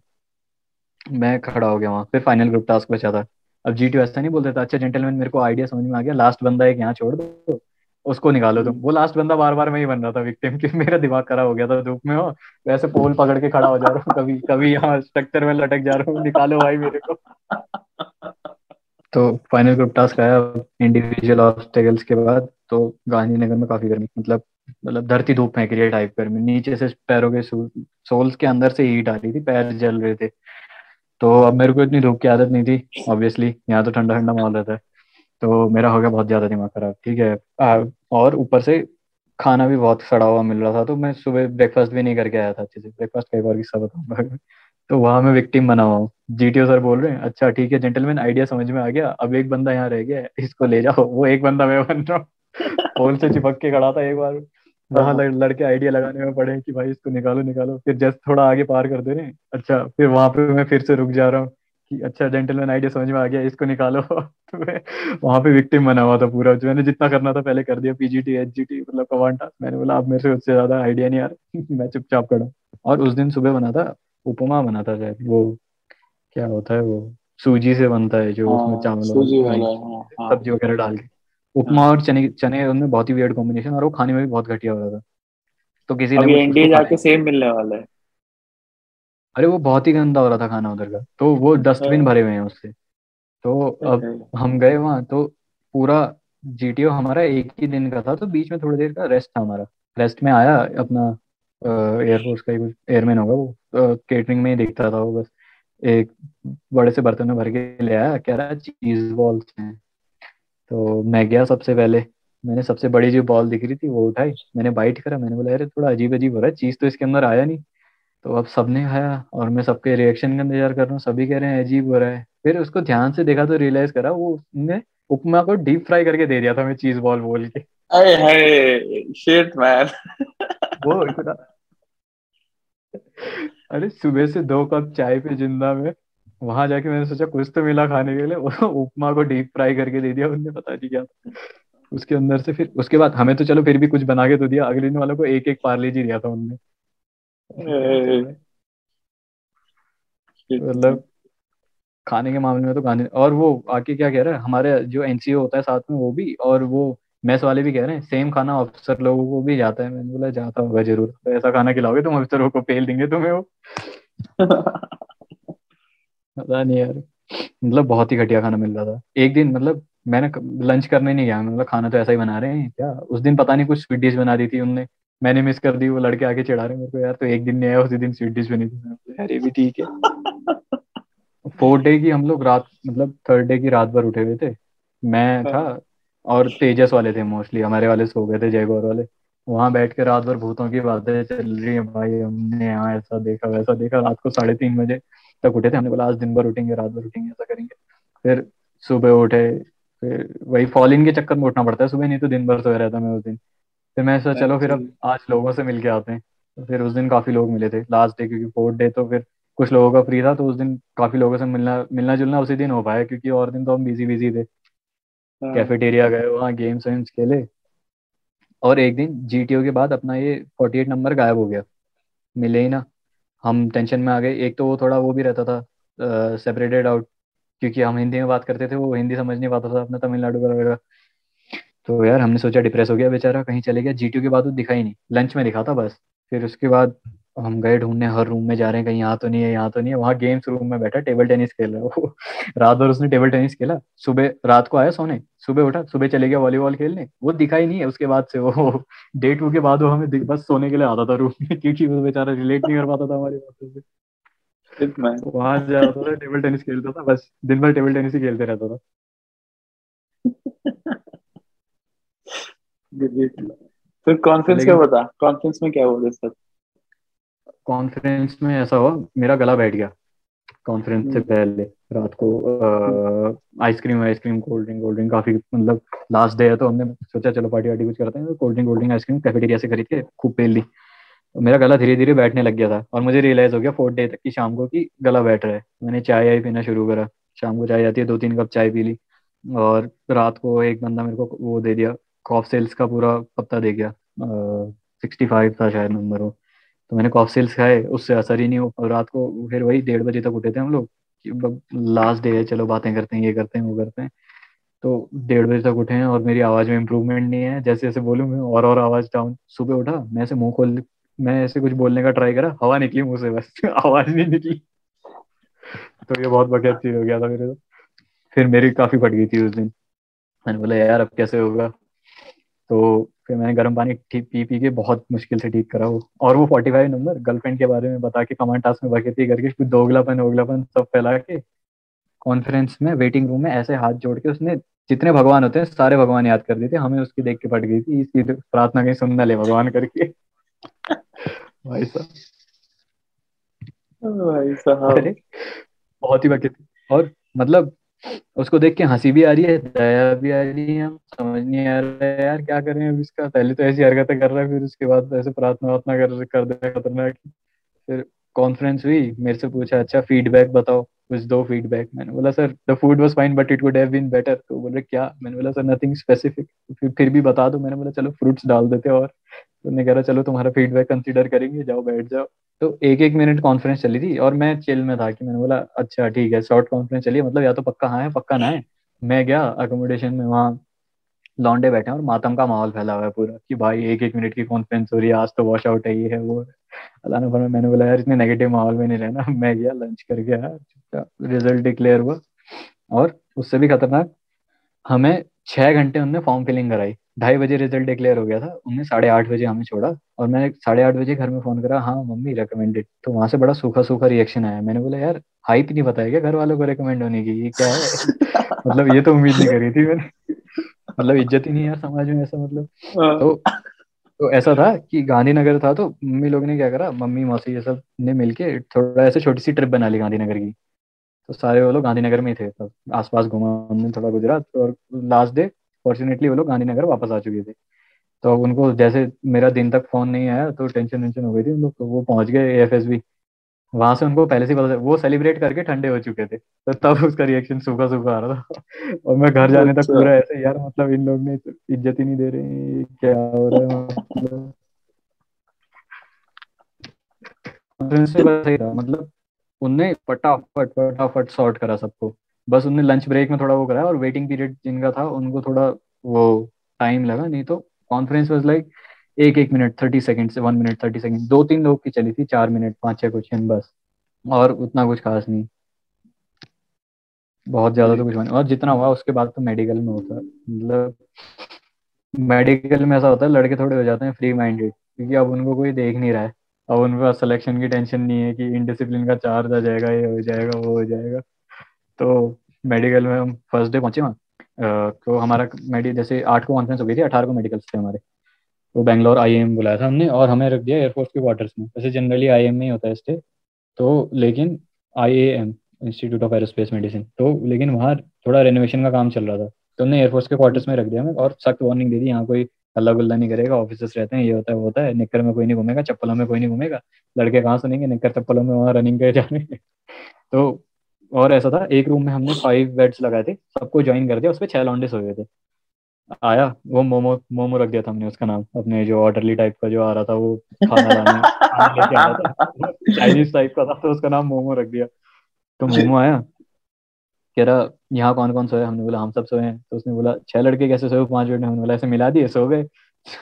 Speaker 1: मैं खड़ा हो गया वहाँ फिर फाइनल ग्रुप टास्क बचा था। अब जीटीओ ऐसा नहीं बोलते था अच्छा जेंटलमैन मेरे को आइडिया समझ में आ गया। लास्ट बंदा एक यहाँ छोड़ दो। उसको निकालो तुम। वो लास्ट बंदा बार बार मैं ही बन रहा था विक्टिम कि। मेरा दिमाग खराब हो गया था धूप में हो वैसे पोल पकड़ के खड़ा हो जा रहा हूँ, कभी कभी यहाँ स्ट्रक्चर में लटक जा रहा हूँ, निकालो भाई मेरे को। तो फाइनल ग्रुप टास्क आया इंडिविजुअल ऑब्स्टेकल्स के बाद तो गांधीनगर में काफ़ी गर्मी मतलब मतलब धरती धूप फेंक रही टाइप गर्मी। नीचे से पैरों के सोल्स के अंदर से हीट आ रही थी, पैर जल रहे थे। तो अब मेरे को इतनी धूप की आदत नहीं थी ऑब्वियसली यहाँ तो ठंडा ठंडा माहौल रहता है। तो मेरा हो गया बहुत ज़्यादा दिमाग खराब ठीक है। आ, और ऊपर से खाना भी बहुत सड़ा हुआ मिल रहा था तो मैं सुबह ब्रेकफास्ट भी नहीं करके आया था अच्छे से। ब्रेकफास्ट कई बार किस्सा बताऊँगा तो वहाँ मैं विक्टिम बना हुआ हूँ। जीटीओ सर बोल रहे हैं अच्छा ठीक है जेंटलमैन आइडिया समझ में आ गया। अब एक बंदा यहाँ रह गया इसको ले जाओ। वो एक बंदा मैं बन रहा हूँ। पोल से चिपक के खड़ा था एक बार। वहाँ लड़के आइडिया लगाने में पड़े कि भाई इसको निकालो निकालो। फिर जस्ट थोड़ा आगे पार कर दे रहे हैं। अच्छा फिर वहाँ पे मैं फिर से रुक जा रहा हूँ। कि अच्छा जेंटलमैन आइडिया समझ में आ गया इसको निकालो। तो मैं वहाँ पे विक्टिम बना हुआ था पूरा। जो मैंने जितना करना था पहले कर दिया पीजीटी एचजीटी मतलब कमांड टास्क मैंने बोला अब मेरे से उससे ज़्यादा आइडिया नहीं आ रहा। मैं चुपचाप करूँ और उस दिन सुबह बना था उपमा बना था शायद। वो क्या होता है वो सूजी से बनता है जो उसमें
Speaker 2: हाँ
Speaker 1: चावल
Speaker 2: सूजी वाला
Speaker 1: ग्राइंड
Speaker 2: हाँ हाँ।
Speaker 1: सब्ज़ी वगैरह डाल के। उपमा और चने चने उनमें बहुत ही वियर्ड कॉम्बिनेशन और वो खाने में भी बहुत घटिया हो रहा था। तो किसी ने खाने
Speaker 2: जाके सेम मिलने वाला है।
Speaker 1: अरे वो बहुत ही गंदा हो रहा था खाना उधर का। तो वो डस्टबिन
Speaker 2: हाँ,
Speaker 1: भरे हुए हैं उससे। तो अब हम गए वहाँ तो पूरा जीटीओ हमारा एक ही दिन का था तो बीच में थोड़ी देर का रेस्ट था हमारा। रेस्ट में आया अपना एयरफोर्स का ही कुछ एयरमैन होगा वो। केटरिंग में ही दिखता था वो बस। एक बड़े से बर्तन में भर के ले आया कह रहा है चीज़ बॉल्स हैं। तो मैं गया सबसे पहले। मैंने सबसे बड़ी जो बॉल दिख रही थी वो उठाई। मैंने बाइट करा मैंने बोला अरे थोड़ा अजीब अजीब हो रहा है चीज़ तो इसके अंदर आया नहीं। तो अब सबने खाया और मैं सबके रिएक्शन का इंतज़ार कर रहा हूँ। सभी कह रहे हैं अजीब हो रहा है। फिर उसको ध्यान से देखा तो रियलाइज़ करा वो उसने उपमा को डीप फ्राई करके दे दिया था मैं चीज़ बॉल बोल के।
Speaker 2: अरे हाय शिट मैन
Speaker 1: वो इतना अरे सुबह से दो कप चाय पे ज़िंदा में वहाँ जाके मैंने सोचा कुछ तो मिला खाने के लिए उपमा को डीप फ्राई करके दे दिया उनने पता नहीं क्या। उसके अंदर से फिर उसके बाद हमें तो चलो फिर भी कुछ बना के तो दिया अगले दिन वालों को एक एक पार्ले जी दिया था उनने। मतलब खाने के मामले में तो खाने और वो आके क्या कह रहा है हमारे जो एनसीओ होता है साथ में वो भी और वो मेस वाले भी कह रहे हैं सेम खाना अफसर लोगों को भी जाता है। मैंने बोला जाता होगा ज़रूर। तो ऐसा खाना खिलाओगे तुम अफसरों को पेल देंगे तुम्हें वो। पता नहीं यार मतलब बहुत ही घटिया खाना मिल रहा था। एक दिन मतलब मैंने लंच करने नहीं गया। मतलब खाना तो ऐसा ही बना रहे हैं। क्या? उस दिन पता नहीं कुछ स्वीट डिश बना दी थी उनने। मैंने मिस कर दी वो लड़के आके चिढ़ा रहे मेरे को यार तो एक दिन नहीं आया उसी दिन स्वीट डिश बनी थी यार ये भी ठीक है। फोर्थ डे की हम लोग रात मतलब थर्ड डे की रात भर उठे हुए थे। मैं था और तेजस वाले थे मोस्टली हमारे वाले सो गए थे जयगौर वाले। वहाँ बैठ के रात भर भूतों की बातें चल रही है भाई हमने यहाँ ऐसा देखा वैसा देखा। रात को साढ़े तीन बजे तक उठे थे हमने बोला आज दिन भर उठेंगे रात भर उठेंगे ऐसा करेंगे। फिर सुबह उठे फिर वही फॉल इन के चक्कर में उठना पड़ता है सुबह नहीं तो दिन भर सोया रहता मैं उस दिन। फिर मैं ऐसा चलो फिर अब आज लोगों से मिल के आते हैं। तो फिर उस दिन काफ़ी लोग मिले थे लास्ट डे क्योंकि फोर्थ डे तो फिर कुछ लोगों का फ्री था तो उस दिन काफ़ी लोगों से मिलना मिलना जुलना उसी दिन हो पाया क्योंकि और दिन तो हम बिज़ी बिज़ी थे। कैफेटेरिया गए वहाँ गेम्स वेम्स खेले। और एक दिन जीटीओ के बाद अपना ये 48 नंबर गायब हो गया। मिले ही ना। हम टेंशन में आ गए। एक तो वो थोड़ा वो भी रहता था सेपरेटेड आउट क्योंकि हम हिंदी में बात करते थे वो हिंदी समझ नहीं पाता था अपना तमिलनाडु का वगैरह तो यार हमने सोचा डिप्रेस हो गया बेचारा कहीं चले गया। जीटीओ के बाद वो दिखा ही नहीं। लंच में दिखा था बस। फिर उसके बाद हम गए ढूँढने हर रूम में जा रहे हैं कहीं यहाँ तो नहीं है यहाँ तो नहीं है। वहाँ गेम्स रूम में बैठा टेबल टेनिस खेल रहा है। वो रात भर उसने टेबल टेनिस खेला। सुबह रात को आया सोने। सुबह उठा सुबह चले गया वॉलीबॉल खेलने। वो दिखा ही नहीं है उसके बाद से। वो डे टू के बाद वो हमें बस सोने के लिए आता था रूम में क्योंकि वो बेचारा रिलेट नहीं कर पाता था हमारी बातों से। वहाँ जाता था टेबल टेनिस खेलता था बस दिन भर टेबल टेनिस ही खेलते रहता था।
Speaker 2: फिर कॉन्फ्रेंस क्या बता? कॉन्फ्रेंस में क्या हुआ था सर
Speaker 1: कॉन्फ्रेंस में ऐसा हुआ मेरा गला बैठ गया। कॉन्फ्रेंस से
Speaker 2: हम्म,
Speaker 1: पहले रात को ice cream ice cream cold drink cold drink काफ़ी मतलब लास्ट डे है तो हमने सोचा चलो पार्टी वार्टी कुछ करते हैं। तो cold drink cold drink ice cream cafeteria से खरीद के खूब पेल ली तो मेरा गला धीरे धीरे बैठने लग गया था और मुझे रियलाइज़ हो गया फोर्थ डे तक की शाम को कि गला बैठ रहा है। मैंने चाय आई पीना शुरू करा। शाम को चाय आती है दो तीन कप चाय पी ली और रात को एक बंदा मेरे को वो दे दिया कॉफ सेल्स का पूरा पत्ता दे गया। सिक्सटी फाइव था शायद नंबर वो। तो मैंने कॉफ सेल्स खाए, उससे असर ही नहीं हो और रात को फिर वही डेढ़ बजे तक उठे थे हम लोग लास्ट डे है, चलो बातें करते हैं, ये करते हैं, वो करते हैं। तो डेढ़ बजे तक उठे हैं और मेरी आवाज़ में इम्प्रूवमेंट नहीं है। जैसे जैसे बोलूँ मैं, और और आवाज़ डाउन सुबह उठा, मैं ऐसे मुँह खोल, मैं ऐसे कुछ बोलने का ट्राई करा, हवा निकली मुँह से बस, आवाज़ नहीं निकली। तो ये बहुत बढ़िया चीज़ हो गया था मेरे तो फिर मेरी काफ़ी फट गई थी उस दिन। मैंने बोला, यार, अब कैसे होगा? तो फिर मैंने गर्म पानी ठीक पी पी के बहुत मुश्किल से ठीक करा वो। और वो फोर्टी फाइव नंबर गर्लफ्रेंड के बारे में बता के कमांड टास्क में बकेती करके कुछ दोगलापन वोगलापन सब फैला के कॉन्फ्रेंस में वेटिंग रूम में ऐसे हाथ जोड़ के उसने जितने भगवान होते हैं सारे भगवान याद कर दिए थे हमें उसकी देख के पट गई थी इसकी प्रार्थना कहीं सुन ना ले भगवान करके। भाई साहब।
Speaker 2: भाई साहब।
Speaker 1: बहुत ही बके थी और मतलब उसको देख के हँसी भी आ रही है, दया भी आ रही है समझ नहीं आ रहा है, यार क्या करें अब इसका? पहले तो ऐसी हरकतें कर रहा है, फिर उसके बाद ऐसे प्रार्थना वार्थना कर कर दे, खतरनाक। फिर कॉन्फ्रेंस हुई, मेरे से पूछा अच्छा फीडबैक बताओ। कुछ दो फीडबैक मैंने बोला, sir the food was fine but it would have been better तो बोल क्या? मैंने बोला, सर नथिंग स्पेसिफिक फिर फिर भी बता दो, मैंने बोला, चलो फ्रूट्स डाल देते और तो उन्होंने कह रहा चलो तुम्हारा फीडबैक कंसीडर करेंगे, जाओ, बैठ जाओ। तो एक एक मिनट कॉन्फ्रेंस चली थी और मैं चिल में था कि मैंने बोला अच्छा ठीक है शॉर्ट कॉन्फ्रेंस चलिए मतलब या तो पक्का हाँ है, पक्का ना है। मैं गया अकोमोडेशन में वहाँ लौंडे बैठे और मातम का माहौल फैला हुआ है पूरा कि भाई एक एक मिनट की कॉन्फ्रेंस हो रही है, आज तो वॉश आउट है, ये है, वो अल्लाह ने फरमाया, मैंने बोला, यार, इतने नेगेटिव माहौल में नहीं रहना। मैं गया लंच आया, चुपचाप रिज़ल्ट डिक्लेयर हुआ और उससे भी खतरनाक, हमें छह घंटे उनने फॉर्म फिलिंग कराई। ढाई बजे रिज़ल्ट डिक्लेयर हो गया था उनने साढ़े आठ बजे हमें छोड़ा और मैंने साढ़े आठ बजे घर में फ़ोन करा हाँ मम्मी रिकमेंडेड तो वहाँ से बड़ा सूखा सूखा रिएक्शन आया। मैंने बोला यार हाइप नहीं बताया क्या घर वालों को रिकमेंड होने की? ये क्या है? मतलब ये तो उम्मीद नहीं करी थी मैंने। मतलब इज़्ज़त ही नहीं यार समाज में ऐसा मतलब। तो तो ऐसा था कि गांधीनगर था तो मम्मी लोग ने क्या करा मम्मी मौसी ये सबने मिलके थोड़ा ऐसे छोटी सी ट्रिप बना ली गांधीनगर की। तो सारे वो लोग गांधीनगर में ही थे तब आसपास घूमा हमने थोड़ा गुजरात और लास्ट डे फॉर्चुनेटली वो लोग गांधीनगर वापस आ चुके थे। तो उनको जैसे मेरा दिन तक फ़ोन नहीं आया तो टेंशन वेंशन हो गई थी उन लोग तो वो पहुँच गए एफ़ एस बी वहाँ से उनको पहले से पता वो सेलिब्रेट करके ठंडे हो चुके थे। तो तब उसका रिएक्शन सूखा सूखा आ रहा था। और मैं घर जाने तक। पूरा ऐसे यार मतलब इन लोग ने तो इज़्ज़त ही नहीं दे रहे क्या हो रहा है मतलब? मतलब उनने फटाफट फटाफट सॉर्ट करा सबको। बस उनने लंच ब्रेक में थोड़ा वो कराया और वेटिंग पीरियड जिनका था, उनको थोड़ा वो टाइम लगा। नहीं तो कॉन्फ्रेंस वॉज़ लाइक एक एक मिनट थर्टी सेकंड से वन मिनट थर्टी सेकंड दो तीन लोग की चली थी, चार मिनट पाँच, छह क्वेश्चन बस। और उतना कुछ खास नहीं। बहुत ज़्यादा तो कुछ नहीं। और जितना हुआ, उसके बाद तो मेडिकल में होता। मतलब मेडिकल में ऐसा होता है, लड़के थोड़े हो जाते हैं फ्री माइंडेड क्योंकि अब उनको कोई देख नहीं रहा है। अब उनके पास सिलेक्शन की टेंशन नहीं है कि इनडिसिप्लिन का चार्ज आ जाएगा, ये हो जाएगा, वो हो जाएगा। तो मेडिकल में हम फ़र्स्ट डे पहुँचे वहाँ। तो हमारा मेडी जैसे आठ को कॉन्फ्रेंस हो गई थी, अठारह को मेडिकल्स थे हमारे। तो बैंगलोर आईएम बुलाया था हमने और हमें रख दिया एयरफोर्स के क्वार्टर्स में। वैसे जनरली आईएम में ही होता है स्टे तो लेकिन IAM institute of aerospace medicine तो लेकिन वहाँ थोड़ा रेनोवेशन का काम चल रहा था। तो हमने एयरफोर्स के क्वार्टर्स में रख दिया हमें और सख्त वार्निंग दे दी, यहाँ कोई हल्ला गुल्ला नहीं करेगा ऑफिसर्स रहते हैं, ये होता है, वो होता है, निक्कर में कोई नहीं घूमेगा, चप्पलों में कोई नहीं घूमेगा, लड़के कहाँ सुनेंगे, निक्कर चप्पलों में वहाँ रनिंग करे जा रहे हैं तो और ऐसा था, एक रूम में हमने फाइव बेड्स लगाए थे, सबको ज्वाइन कर दिया उस पर छह लॉन्डे सोए थे। आया, वो मोमो मोमो रख दिया था हमने उसका नाम, अपने जो ऑर्डरली टाइप का जो आ रहा था, वो खाना लाने चाइनीज़ टाइप का था तो उसका नाम मोमो रख दिया। तो मोमो आया, कह रहा, यहाँ कौन कौन सोए? हमने बोला, हम सब सोए हैं। तो उसने बोला, छह लड़के कैसे सोए पाँच में हमने बोला, ऐसे मिला दिए, सो गए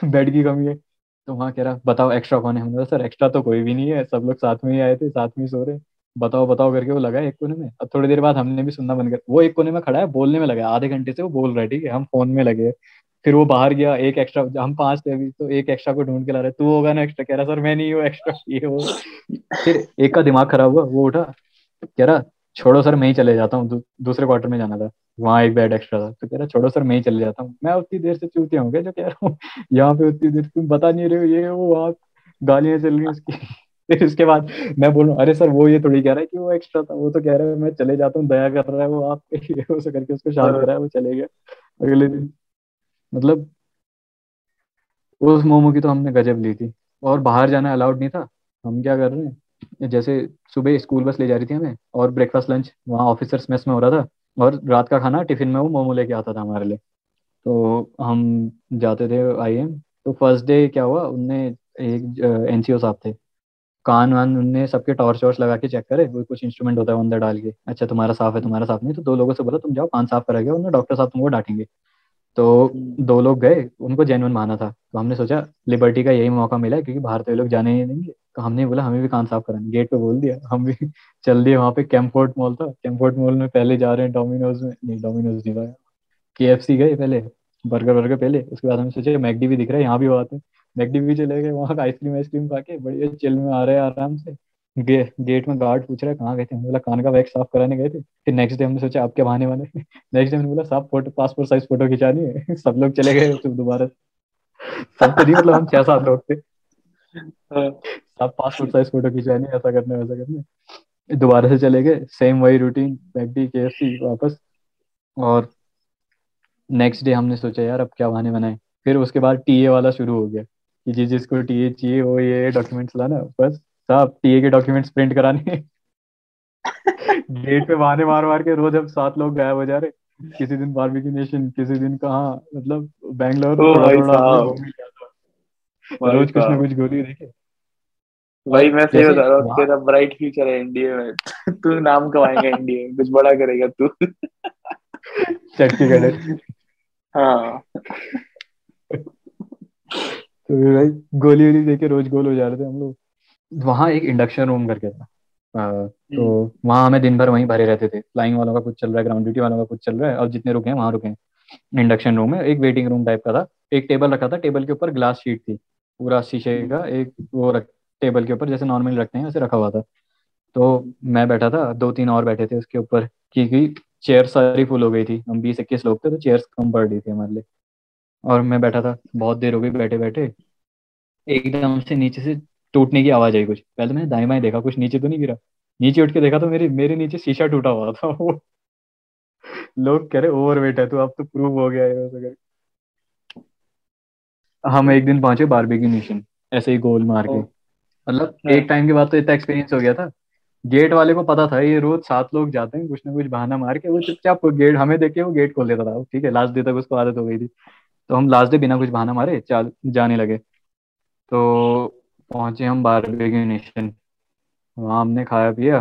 Speaker 1: बेड की कमी है। तो वहाँ कह रहा, बताओ एक्स्ट्रा कौन है? हमने बोला, सर एक्स्ट्रा तो कोई भी नहीं है, सब लोग साथ में ही आए थे, साथ में ही सो रहे बताओ बताओ करके वो लगा एक कोने में। अब थोड़ी देर बाद हमने भी सुनना बंद कर, वो एक कोने में खड़ा है, बोलने में लगा आधे घंटे से वो बोल रहा है, ठीक है, हम फ़ोन में लगे। फिर वो बाहर गया, एक एक्स्ट्रा हम पाँच थे अभी तो एक एक्स्ट्रा को ढूंढ के ला रहे, तू होगा ना एक्स्ट्रा कह रहा, सर, मैं नहीं हूँ एक्स्ट्रा ये वो। फिर एक का दिमाग खराब हुआ, वो उठा, कह रहा, छोड़ो सर, मैं ही चले जाता हूँ दूसरे क्वार्टर में जाना था, वहाँ एक बेड एक्स्ट्रा था। तो कह रहा, छोड़ो सर, मैं ही चले जाता हूँ, मैं उतनी देर से चूतिया हूँ जो कह रहा हूँ, यहाँ पे उतनी देर तुम बता नहीं रहे हो, ये वो, वहाँ गालियाँ चल रही उसकी। फिर उसके बाद मैं बोलूँ अरे सर वो ये थोड़ी कह रहा है कि वो एक्स्ट्रा था वो तो कह रहा है मैं चले जाता हूँ दया कर रहा है वो आप करके उसको शांत
Speaker 2: हाँ।
Speaker 1: कराया वो चले गया अगले दिन। मतलब उस मोमो की तो हमने गजब ली थी। और बाहर जाना अलाउड नहीं था हम क्या कर रहे हैं? जैसे सुबह स्कूल बस ले जा रही थी हमें और ब्रेकफास्ट लंच वहाँ ऑफिसर्स मेस में हो रहा था और रात का खाना टिफ़िन में वो मोमो लेके आता था हमारे लिए। तो हम जाते थे आईएम तो फ़र्स्ट डे क्या हुआ उनने एक एनसीओ साहब थे कान वान उनने सबके टॉर्च वॉर्च लगा के चेक करे वो कुछ इंस्ट्रूमेंट होता है वो अंदर डाल के। अच्छा तुम्हारा साफ़ है तुम्हारा साफ़ नहीं तो दो लोगों से बोला तुम जाओ कान साफ़ करा के और डॉक्टर साहब तुमको डांटेंगे। तो दो लोग गए उनको जेनवन माना था। तो हमने सोचा लिबर्टी का यही मौका मिला है क्योंकि बाहर तो लोग जाने ही नहीं देंगे। तो हमने बोला हमें भी कान साफ़ कराना गेट पे बोल दिया हम भी चल दिए वहाँ पे कैम्पोर्ट मॉल था कैम्पोर्ट मॉल में पहले जा रहे हैं डोमिनोज में नहीं डोमिनोज नहीं था के गए पहले बर्गर वर्गर पहले उसके बाद हमने सोचा मैगडी भी दिख रहा है यहाँ भी वो आते हैं। मैकडी भी चले गए वहाँ आइसक्रीम आइसक्रीम खा के बढ़िया चिल में आ रहे हैं आराम से। गे, गेट में गार्ड पूछ रहा है कहाँ गए थे? हमने बोला कान का वैक्स साफ़ कराने गए थे। फिर नेक्स्ट डे हमने सोचा आप क्या बहाने वाले। नेक्स्ट डे हमने बोला साफ़ फ़ोटो पासपोर्ट साइज़ फ़ोटो खिंचानी है। सब लोग चले गए फिर दोबारा। सब तो नहीं मतलब हम छह सात लोग थे। सब पासपोर्ट साइज़ फ़ोटो खिंचानी ऐसा करने वैसा करने। दोबारा से चले गए सेम वही रूटीन मैकडी के वापस। और नेक्स्ट डे हमने सोचा यार अब क्या बहाने बनाए? फिर उसके बाद टीए वाला शुरू हो गया। कि जिस जिसको टीए चाहिए वो ये डॉक्यूमेंट्स लाना बस। साहब टीए के डॉक्यूमेंट्स प्रिंट कराने गेट पे बहाने मार मार के रोज हम सात लोग गायब हो जा रहे किसी दिन बारबेक्यू नेशन किसी दिन कहाँ मतलब बैंगलोर रोज कुछ ना कुछ गोली देखे।
Speaker 2: भाई मैं सही बता रहा हूँ तेरा ब्राइट फ्यूचर है एनडीए में। तू नाम कमाएगा एनडीए में कुछ बड़ा करेगा तू।
Speaker 1: चटकी कैडेट
Speaker 2: हाँ।
Speaker 1: तो भाई गोली वोली देके रोज गोल हो जा रहे थे हम लोग। वहाँ एक इंडक्शन रूम करके था। तो
Speaker 2: हम्म,
Speaker 1: वहाँ हमें दिन भर वहीं भरे रहते थे। फ्लाइंग वालों का कुछ चल रहा है ग्राउंड ड्यूटी वालों का कुछ चल रहा है और जितने रुके हैं वहाँ रुके हैं। इंडक्शन रूम है एक वेटिंग रूम टाइप का था। एक टेबल रखा था टेबल के ऊपर ग्लास शीट थी। पूरा शीशे का एक वो रख टेबल के ऊपर जैसे नॉर्मल रखते हैं वैसे रखा हुआ था। तो मैं बैठा था दो तीन और बैठे थे उसके ऊपर क्योंकि चेयर सारी फुल हो गई थी। हम बीस इक्कीस लोग थे तो चेयर्स कम पड़ रही थी हमारे लिए। और मैं बैठा था बहुत देर हो गई बैठे बैठे। एकदम से नीचे से टूटने की आवाज़ आई कुछ। पहले तो मैंने दाएँ बाएँ देखा कुछ नीचे तो नहीं गिरा। नीचे उठ के देखा तो मेरे मेरे नीचे शीशा टूटा हुआ था। वो लोग कह रहे ओवर वेट है तो अब तो प्रूव हो गया है हम एक दिन पहुँचे बारबेक्यू नेशन ऐसे ही गोल मार के। मतलब
Speaker 2: हाँ।
Speaker 1: एक टाइम के बाद तो इतना एक्सपीरियंस हो गया था। गेट वाले को पता था ये रोज सात लोग जाते हैं कुछ ना कुछ बहाना मार के वो चुपचाप गेट हमें देख के वो गेट खोल देता था। ठीक है लास्ट डे तक उसको आदत हो गई थी। तो हम लास्ट डे बिना कुछ बहाना मारे चल जाने लगे। तो पहुँचे हम बारबेक्यू नेशन वहाँ हमने खाया पिया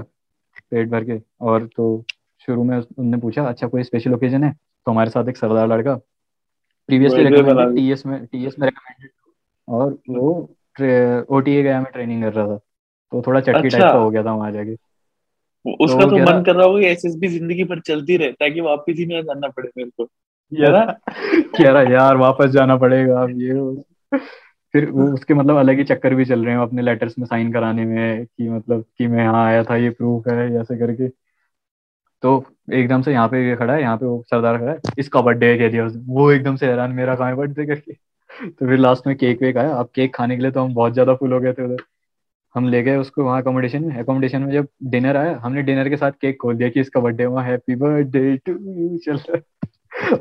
Speaker 1: पेट भर के। और तो शुरू में उनने पूछा अच्छा कोई स्पेशल ओकेजन है? तो हमारे साथ एक सरदार लड़का प्रीवियसली रिकमेंडेड टीएस में टीएस में रिकमेंडेड और वो ओटीए गया में ट्रेनिंग कर रहा था। तो थोड़ा चटकी टाइप
Speaker 2: अच्छा।
Speaker 1: का हो गया था वहाँ जाके। तो
Speaker 2: उसका
Speaker 1: वो
Speaker 2: तो मन कर रहा होगा एसएसबी ज़िंदगी भर चलती रहे ताकि वापस ही ना जाना पड़े मेरे को।
Speaker 1: कह रहा यार, वापस जाना पड़ेगा अब ये। फिर वो उसके मतलब अलग ही चक्कर भी चल रहे हैं अपने लेटर्स में साइन कराने में, कि मतलब कि मैं यहाँ आया था, ये प्रूफ है ऐसे करके। तो एकदम से यहाँ पे ये खड़ा है, यहाँ पे वो सरदार खड़ा है, इसका बर्थडे कह दिया उसने। वो एकदम से हैरान, मेरा कहाँ बर्थडे करके? तो फिर लास्ट में केक वेक आया। अब केक खाने के लिए तो हम बहुत ज़्यादा फुल हो गए थे उधर। हम ले गए उसको वहाँ अकोमोडेशन में। अकोमोडेशन में जब डिनर आया, हमने डिनर के साथ केक खोल दिया कि इसका बर्थडे वहाँ हैप्पी बर्थडे टू यू चल रहा है।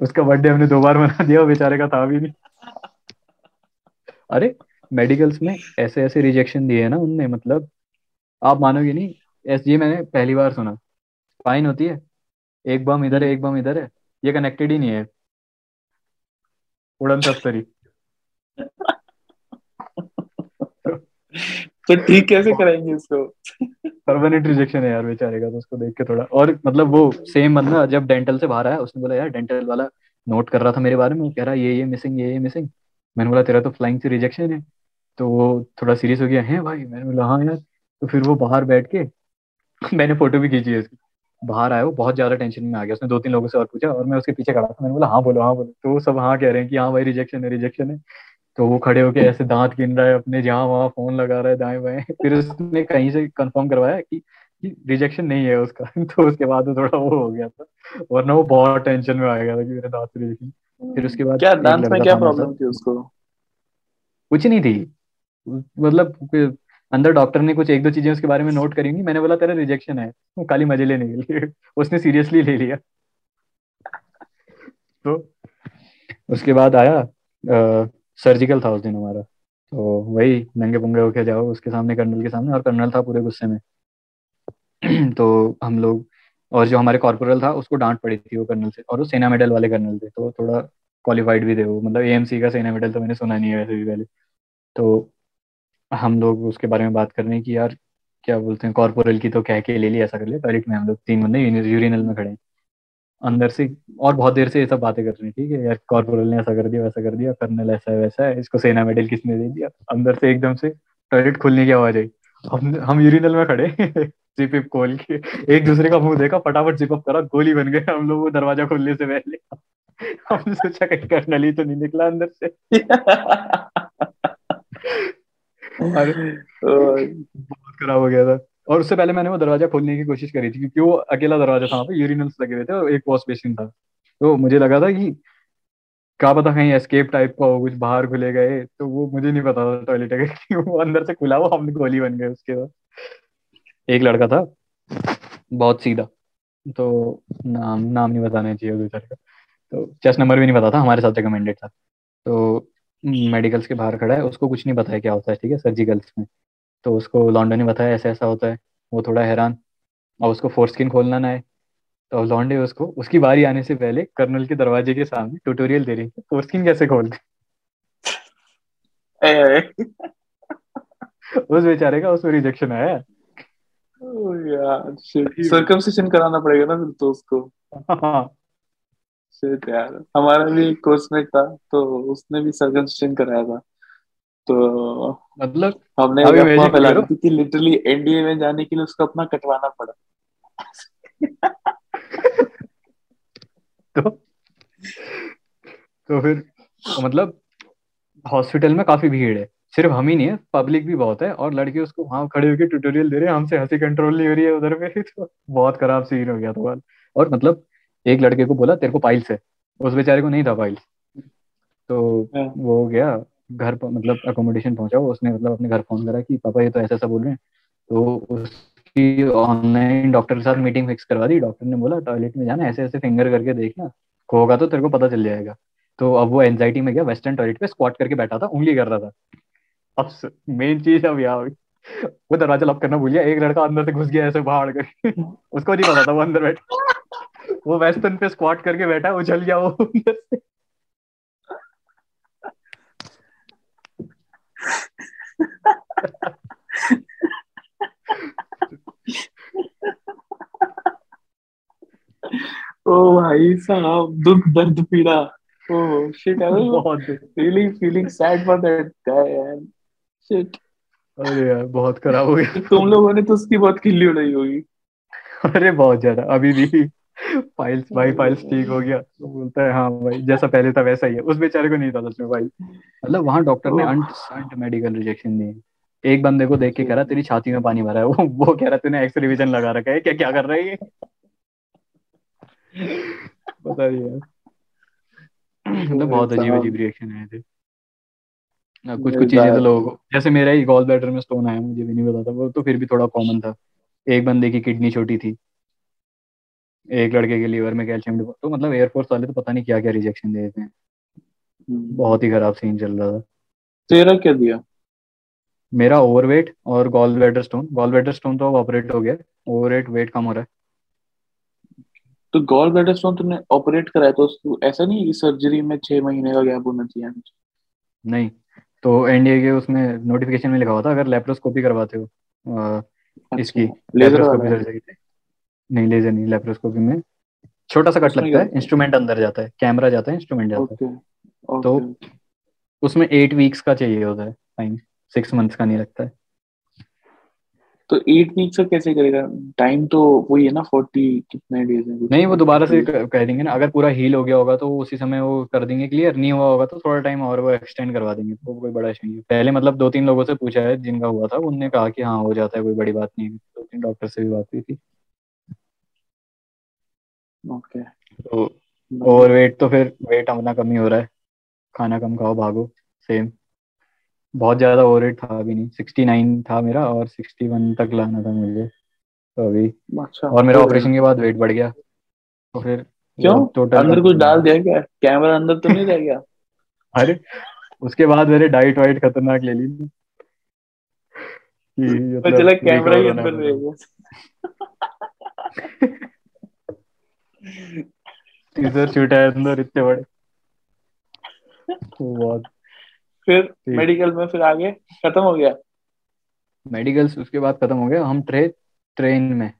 Speaker 1: उसका बर्थडे हमने दो बार मना दिया बेचारे का था भी नहीं। अरे मेडिकल्स में ऐसे ऐसे रिजेक्शन दिए है ना उनने मतलब आप मानोगे नहीं? एस जी मैंने पहली बार सुना। फाइन होती है। एक बम इधर है, एक बम इधर है। ये कनेक्टेड ही नहीं है। उड़न तस्तरी
Speaker 2: तो ठीक कैसे कराएँगे इसको?
Speaker 1: परमानेंट रिजेक्शन है यार बेचारे का तो उसको देख के थोड़ा, और मतलब वो सेम बंदा जब डेंटल से बाहर आया, उसने बोला, यार डेंटल वाला नोट कर रहा था मेरे बारे में कह रहा, ये ये मिसिंग ये ये मिसिंग मैंने बोला, तेरा तो फ्लाइंग से रिजेक्शन है। तो वो थोड़ा सीरियस हो गया, है भाई? मैंने बोला हाँ यार। तो फिर वो बाहर बैठ के मैंने फ़ोटो भी खींची है इसकी बाहर आया, वो बहुत ज़्यादा टेंशन में आ गया, उसने दो तीन लोगों से और पूछा और मैं उसके पीछे खड़ा था, मैंने बोला हाँ बोलो हाँ बोलो। तो सब हाँ कह रहे हैं कि हाँ भाई रिजेक्शन है रिजेक्शन है। तो वो खड़े होके ऐसे दांत गिन रहा है अपने जहाँ वहाँ फ़ोन लगा रहा है दाएँ बाएँ। फिर उसने कहीं से कंफर्म करवाया कि रिजेक्शन नहीं है उसका। तो उसके बाद थोड़ा वो हो गया था। वरना वो बहुत टेंशन में आ गया था कि मेरे दांत रिजेक्शन फिर उसके बाद
Speaker 2: क्या डांस में क्या प्रॉब्लम थी उसको?
Speaker 1: कुछ नहीं थी। मतलब अंदर डॉक्टर ने कुछ एक दो चीज़ें उसके बारे में नोट करी होंगी। मैंने बोला तेरा रिजेक्शन है। वो खाली मज़े लेने के लिए। उसने सीरियसली ले लिया। तो उसके बाद आया सर्जिकल था उस दिन हमारा। तो वही नंगे पुंगे होके जाओ उसके सामने, कर्नल के सामने, और कर्नल था पूरे गुस्से में। तो हम लोग, और जो हमारे कॉर्पोरल था, उसको डांट पड़ी थी वो कर्नल से, और वो सेना मेडल वाले कर्नल थे तो थोड़ा क्वालिफाइड भी थे वो। मतलब एएमसी का सेना मेडल तो मैंने सुना नहीं है वैसे भी पहले। तो हम लोग उसके बारे में बात कर रहे हैं कि यार, क्या बोलते हैं कॉर्पोरल की तो कह के ले ली, ऐसा कर लिया। टॉयलेट में हम लोग तीन बंदे यूरिनल में खड़े हैं। अंदर से और बहुत देर से ये सब बातें कर रहे हैं ठीक है? यार कॉर्पोरल ने ऐसा कर दिया वैसा कर दिया कर्नल ऐसा है वैसा है इसको सेना मेडल किसने दे दिया? अंदर से एकदम से टॉयलेट खोलने की आवाज़ आई। हम हम यूरिनल में खड़े जिप खोल के एक दूसरे का मुँह देखा फटाफट जिप अप करा गोली बन गए हम लोग वो दरवाज़ा खोलने से पहले। हमने सोचा कहीं कर्नल ही तो नहीं निकला अंदर से। बहुत खराब हो गया था। और उससे पहले मैंने वो दरवाज़ा खोलने की कोशिश करी थी, क्योंकि वो अकेला दरवाज़ा था वहाँ पे यूरिनल्स लगे हुए थे और एक वॉश बेसिन था। तो मुझे लगा था कि क्या पता कहीं एस्केप टाइप का हो, कुछ बाहर खुले गए तो वो मुझे नहीं पता था टॉयलेट कि वो अंदर से खुला वो हमने गोली बन गए उसके बाद। एक लड़का था, बहुत सीधा तो नाम नाम नहीं बताना चाहिए बेचारे का। तो चेस्ट नंबर भी नहीं पता था, हमारे साथ रिकमेंडेड था। तो मेडिकल्स के बाहर खड़ा है, उसको कुछ नहीं पता है क्या होता है, ठीक है सर्जिकल्स में। तो उसको लॉन्डो ने बताया ऐसा ऐसा होता है वो थोड़ा हैरान। और उसको फोर्स्किन खोलना ना है। तो लौंडे उसको उसकी बारी आने से पहले कर्नल के दरवाजे के सामने ट्यूटोरियल दे रही है फोर्स्किन कैसे खोलते उस बेचारे का उसमें रिजेक्शन आया।
Speaker 2: ओ सर्कमसिशन कराना पड़ेगा ना फिर तो उसको।
Speaker 1: हाँ
Speaker 2: यार। हमारा भी एक कोर्समेट था तो उसने भी सर्कमसिशन कराया था। तो
Speaker 1: मतलब
Speaker 2: हमने
Speaker 1: अभी
Speaker 2: फैला दी थी लिटरली एनडीए में जाने के लिए उसको अपना कटवाना पड़ा।
Speaker 1: तो तो फिर मतलब हॉस्पिटल में काफ़ी भीड़ है। सिर्फ़ हम ही नहीं है पब्लिक भी बहुत है और लड़के उसको वहाँ खड़े होकर ट्यूटोरियल दे रहे हैं हमसे हँसी कंट्रोल नहीं हो रही है उधर पे तो बहुत खराब सीन हो गया था और मतलब एक लड़के को बोला तेरे को पाइल्स है। उस बेचारे को नहीं था पाइल्स तो वो हो गया। घर मतलब अकोमोडेशन पहुँचा, वो उसने मतलब अपने घर फ़ोन करा कि, पापा, ये तो ऐसा ऐसा बोल रहे हैं। तो उसकी ऑनलाइन डॉक्टर के साथ मीटिंग फिक्स करवा दी। डॉक्टर ने बोला टॉयलेट में जाना ऐसे ऐसे फिंगर करके देखना। होगा तो तेरे को पता चल जाएगा। तो अब वो एनजाइटी में गया वेस्टर्न टॉयलेट पे स्क्वाट करके बैठा था, उंगली कर रहा था। अब मेन चीज़ अब यहाँ वो दरवाज़ा लॉक करना भूल गया। एक लड़का अंदर से घुस गया ऐसे बाहर करके उसको नहीं पता था वो अंदर बैठा। वो वेस्टर्न पे स्क्वाट करके बैठा उछल गया वो
Speaker 2: ओ भाई साहब दुख दर्द पीड़ा। ओ शिट आई वाज
Speaker 1: बहुत
Speaker 2: really feeling sad for that guy यार शिट
Speaker 1: अरे यार बहुत खराब हो गया।
Speaker 2: तुम लोगों ने तो उसकी बहुत खिल्ली उड़ाई होगी।
Speaker 1: अरे बहुत ज़्यादा अभी भी। फाइल्स भाई फाइल्स ठीक हो गया। तो बोलता है हाँ भाई जैसा पहले था वैसा ही है। उस बेचारे को नहीं था सच में भाई। मतलब वहाँ डॉक्टर ने अंट अंट मेडिकल रिजेक्शन दी। एक बंदे को देख के कह रहा तेरी छाती में पानी भरा है। वो वो कह रहा तूने एक्स रिविजन लगा रखा है क्या क्या कर रहा है ये? पता नहीं यार। मतलब बहुत अजीब अजीब रिएक्शन आए थे। कुछ कुछ चीज़ें तो लोगों को जैसे मेरा ही गॉल ब्लैडर में स्टोन आया मुझे भी नहीं पता था वो तो फिर भी थोड़ा कॉमन था। एक बंदे की किडनी छोटी थी। एक लड़के के लीवर में कैल्शियम तो मतलब एयरफोर्स वाले तो पता नहीं क्या क्या रिजेक्शन दे देते हैं। बहुत ही खराब सीन चल रहा था।
Speaker 2: तेरा क्या दिया?
Speaker 1: मेरा ओवरवेट और gall bladder stone gall bladder stone तो अब ऑपरेट हो गया। ओवरवेट वेट कम हो रहा है।
Speaker 2: तो गॉल ब्लैडर स्टोन तुमने ऑपरेट कराया तो उसको ऐसा नहीं कि सर्जरी में छह महीने का गैप होना चाहिए?
Speaker 1: नहीं। तो एनडीए के उसमें नोटिफिकेशन में लिखा हुआ था अगर लेप्रोस्कोपी करवाते हो अ, इसकी
Speaker 2: लेजर
Speaker 1: लेप्रोस्कोपी सर्जरी नहीं लेजर नहीं लेप्रोस्कोपी में। छोटा सा कट लगता है इंस्ट्रूमेंट अंदर जाता है कैमरा जाता है इंस्ट्रूमेंट जाता है। तो उसमें एट वीक्स का चाहिए होता है टाइम सिक्स मंथ्स का नहीं लगता है।
Speaker 2: तो एट वीक्स का कैसे करेगा? टाइम तो वही है ना फोर्टी कितने डेज़ है?
Speaker 1: नहीं वो दोबारा से कह देंगे ना अगर पूरा हील हो गया होगा तो उसी समय वो कर देंगे क्लियर नहीं हुआ होगा तो थोड़ा टाइम और वो एक्सटेंड करवा देंगे तो कोई बड़ा इशू नहीं है। पहले मतलब दो तीन लोगों से पूछा है जिनका हुआ था उनने कहा कि हाँ हो जाता है कोई बड़ी बात नहीं है। दो तीन डॉक्टर से भी बात हुई थी।
Speaker 2: ओके
Speaker 1: तो ओवर वेट तो फिर वेट अपना कम ही हो रहा है। खाना कम खाओ भागो सेम बहुत ज़्यादा ओवर वेट था अभी नहीं। सिक्सटी नाइन था मेरा और सिक्सटी वन तक लाना था मुझे। तो अभी
Speaker 2: अच्छा।
Speaker 1: और मेरा
Speaker 2: तो
Speaker 1: ऑपरेशन के बाद वेट बढ़ गया। तो फिर
Speaker 2: क्यों?
Speaker 1: टोटल
Speaker 2: अंदर कुछ डाल दिया क्या? कैमरा अंदर तो नहीं रह गया?
Speaker 1: अरे उसके बाद मेरे डाइट वाइट खतरनाक ले ली
Speaker 2: तो
Speaker 1: मतलब
Speaker 2: चला कैमरा ही अंदर रह गया।
Speaker 1: टीजर शूट है अंदर इतने बड़े बहुत
Speaker 2: फिर मेडिकल में फिर आगे खत्म हो गया?
Speaker 1: मेडिकल्स उसके बाद खत्म हो गया। हम ट्रे ट्रेन में।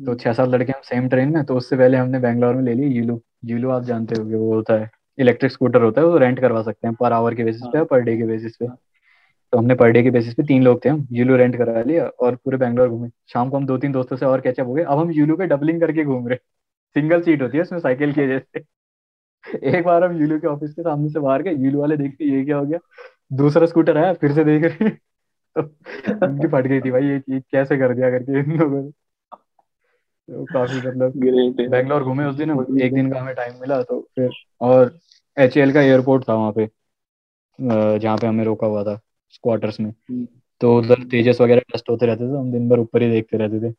Speaker 1: तो छह सात लड़के हम सेम ट्रेन में तो उससे पहले हमने बैंगलोर में ले ली यूलू यूलू आप जानते होगे वो होता है। इलेक्ट्रिक स्कूटर होता है वो रेंट करवा सकते हैं पर आवर के बेसिस पे पर डे के बेसिस पे। तो हमने पर डे के बेसिस पे तीन लोग थे हम। यूलू रेंट करा लिया और पूरे बैंगलोर घूमे। शाम को हम दो तीन दोस्तों से और कैचअप हो गए। अब हम यूलू पे डबलिंग करके घूम रहे सिंगल सीट होती है उसमें साइकिल के जैसे एक बार हम यूलू के ऑफ़िस के सामने से बाहर गए यूलू वाले देखते ये क्या हो गया। दूसरा स्कूटर आया फिर से देख रहे तो उनकी फट गई थी भाई ये चीज़ कैसे कर दिया करके इन लोगों ने। तो काफ़ी मतलब बैंगलोर घूमे उस दिन एक दिन का हमें टाइम मिला तो फिर और एच का एयरपोर्ट था वहाँ पे जहाँ पे हमें रोका हुआ था क्वार्टर्स में।
Speaker 2: हम्म।
Speaker 1: तो उधर तेजस वगैरह टेस्ट होते रहते थे हम दिन भर ऊपर ही देखते रहते थे।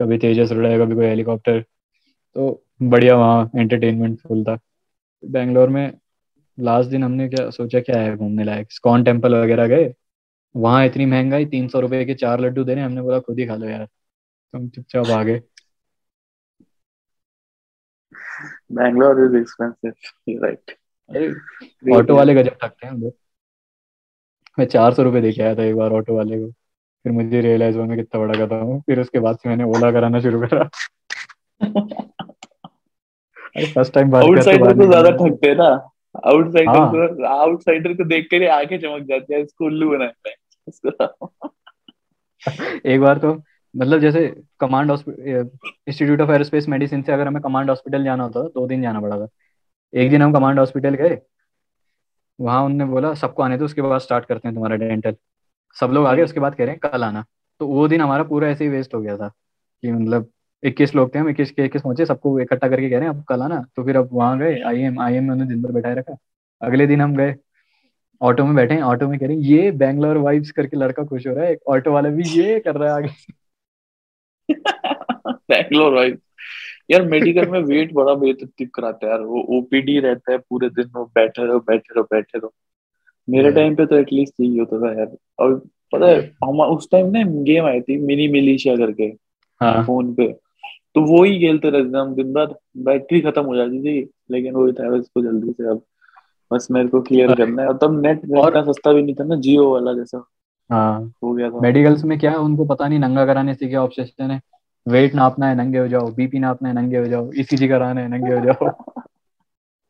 Speaker 1: कभी तेजस उड़ा है कभी कोई हेलीकॉप्टर तो बढ़िया वहाँ एंटरटेनमेंट फुल था। बैंगलोर में लास्ट दिन हमने क्या सोचा क्या है घूमने लायक? स्कॉन टेंपल वगैरह गए। वहाँ इतनी महँगाई तीन सौ रुपए के चार लड्डू दे रहे हमने बोला खुद ही खा लो यार। तुम चुपचाप आ गए।
Speaker 2: Bangalore is expensive right
Speaker 1: auto वाले गजब ठगते हैं उधर मैं चार सौ रुपये देके आया था एक बार ऑटो वाले को। फिर मुझे रियलाइज़ हुआ मैं कितना बड़ा करता हूँ। फिर उसके बाद से मैंने ओला कराना शुरू करा। फ़र्स्ट टाइम
Speaker 2: आउटसाइडर को ज़्यादा ठगते हैं ना। आउटसाइडर को आउटसाइडर को देख कर आँखें चमक जाती है इसको उल्लू बनाते हैं।
Speaker 1: एक बार तो मतलब जैसे command institute of aerospace medicine से अगर हमें कमांड हॉस्पिटल जाना होता था दो दिन जाना पड़ा था। एक दिन हम कमांड हॉस्पिटल गए वहाँ उनने बोला सबको आने दो उसके बाद स्टार्ट करते हैं तुम्हारा डेंटल सब लोग आ गए उसके बाद कह रहे हैं कल आना। तो वो दिन हमारा पूरा ऐसे ही वेस्ट हो गया था कि मतलब इक्कीस लोग थे हम इक्कीस के इक्कीस पहुँचे सबको इकट्ठा करके कह रहे हैं अब कल आना। तो फिर अब वहाँ गए आई एम आई एम में उन्होंने दिन भर बैठाए रखा। अगले दिन हम गए ऑटो में बैठे हैं ऑटो में कह रहे हैं ये बैंगलोर वाइब्स करके लड़का खुश हो रहा है एक ऑटो वाला भी ये कर रहा है आगे
Speaker 2: बैंगलोर भाई यार मेडिकल में वेट बड़ा बेतरतीब कराता है यार। वो ओपीडी रहता है पूरे दिन वो बैठे रहो बैठे रहो बैठे रहो। मेरे टाइम पे तो एटलीस्ट यही होता था यार। और पता है हम उस टाइम ना गेम आई थी मिनी मिलीशिया करके।
Speaker 1: हाँ।
Speaker 2: फ़ोन पे। तो वो ही खेलते रहते थे हम दिन भर बैटरी खत्म हो जाती थी लेकिन वही था इसको जल्दी से अब बस मेरे को क्लियर करना है। और तब नेट
Speaker 1: और-
Speaker 2: इतना सस्ता भी नहीं था ना जियो वाला जैसा।
Speaker 1: हाँ।
Speaker 2: हो गया था।
Speaker 1: मेडिकल्स में क्या है उनको पता नहीं नंगा कराने से क्या ऑब्सेशन है। वेट नापना है नंगे हो जाओ। बीपी नापना है नंगे हो जाओ। ईसीजी कराना है नंगे हो जाओ।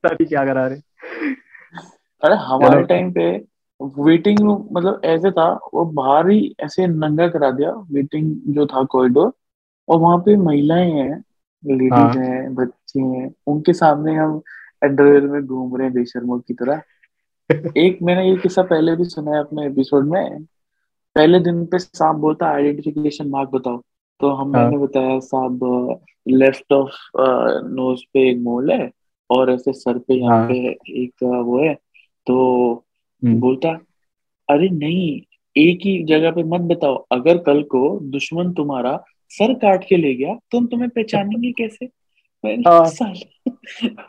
Speaker 1: नहीं क्या करा रहे।
Speaker 2: अरे हमारे टाइम पे वेटिंग रूम मतलब ऐसे था वो बाहर ही ऐसे नंगा करा दिया वेटिंग जो था कॉरिडोर और वहाँ पे महिलाएँ हैं
Speaker 1: हाँ।
Speaker 2: लेडीज़ हैं बच्चे हैं उनके सामने हम अंडरवेयर में घूम रहे हैं बेशर्मों की तरह एक मैंने ये किस्सा पहले भी सुना है अपने एपिसोड में पहले दिन पे साहब बोलता आइडेंटिफिकेशन मार्क बताओ तो हम
Speaker 1: हाँ।
Speaker 2: मैंने बताया साहब लेफ़्ट ऑफ़ नोज़ पे एक मोल है और ऐसे सर पे यहाँ
Speaker 1: हाँ।
Speaker 2: पे एक वो है तो
Speaker 1: हम्म।
Speaker 2: बोलता अरे नहीं एक ही जगह पे मत बताओ अगर कल को दुश्मन तुम्हारा सर काट के ले गया। तो हम तुम्हें पहचानेंगे कैसे? मैंने
Speaker 1: हाँ।
Speaker 2: साला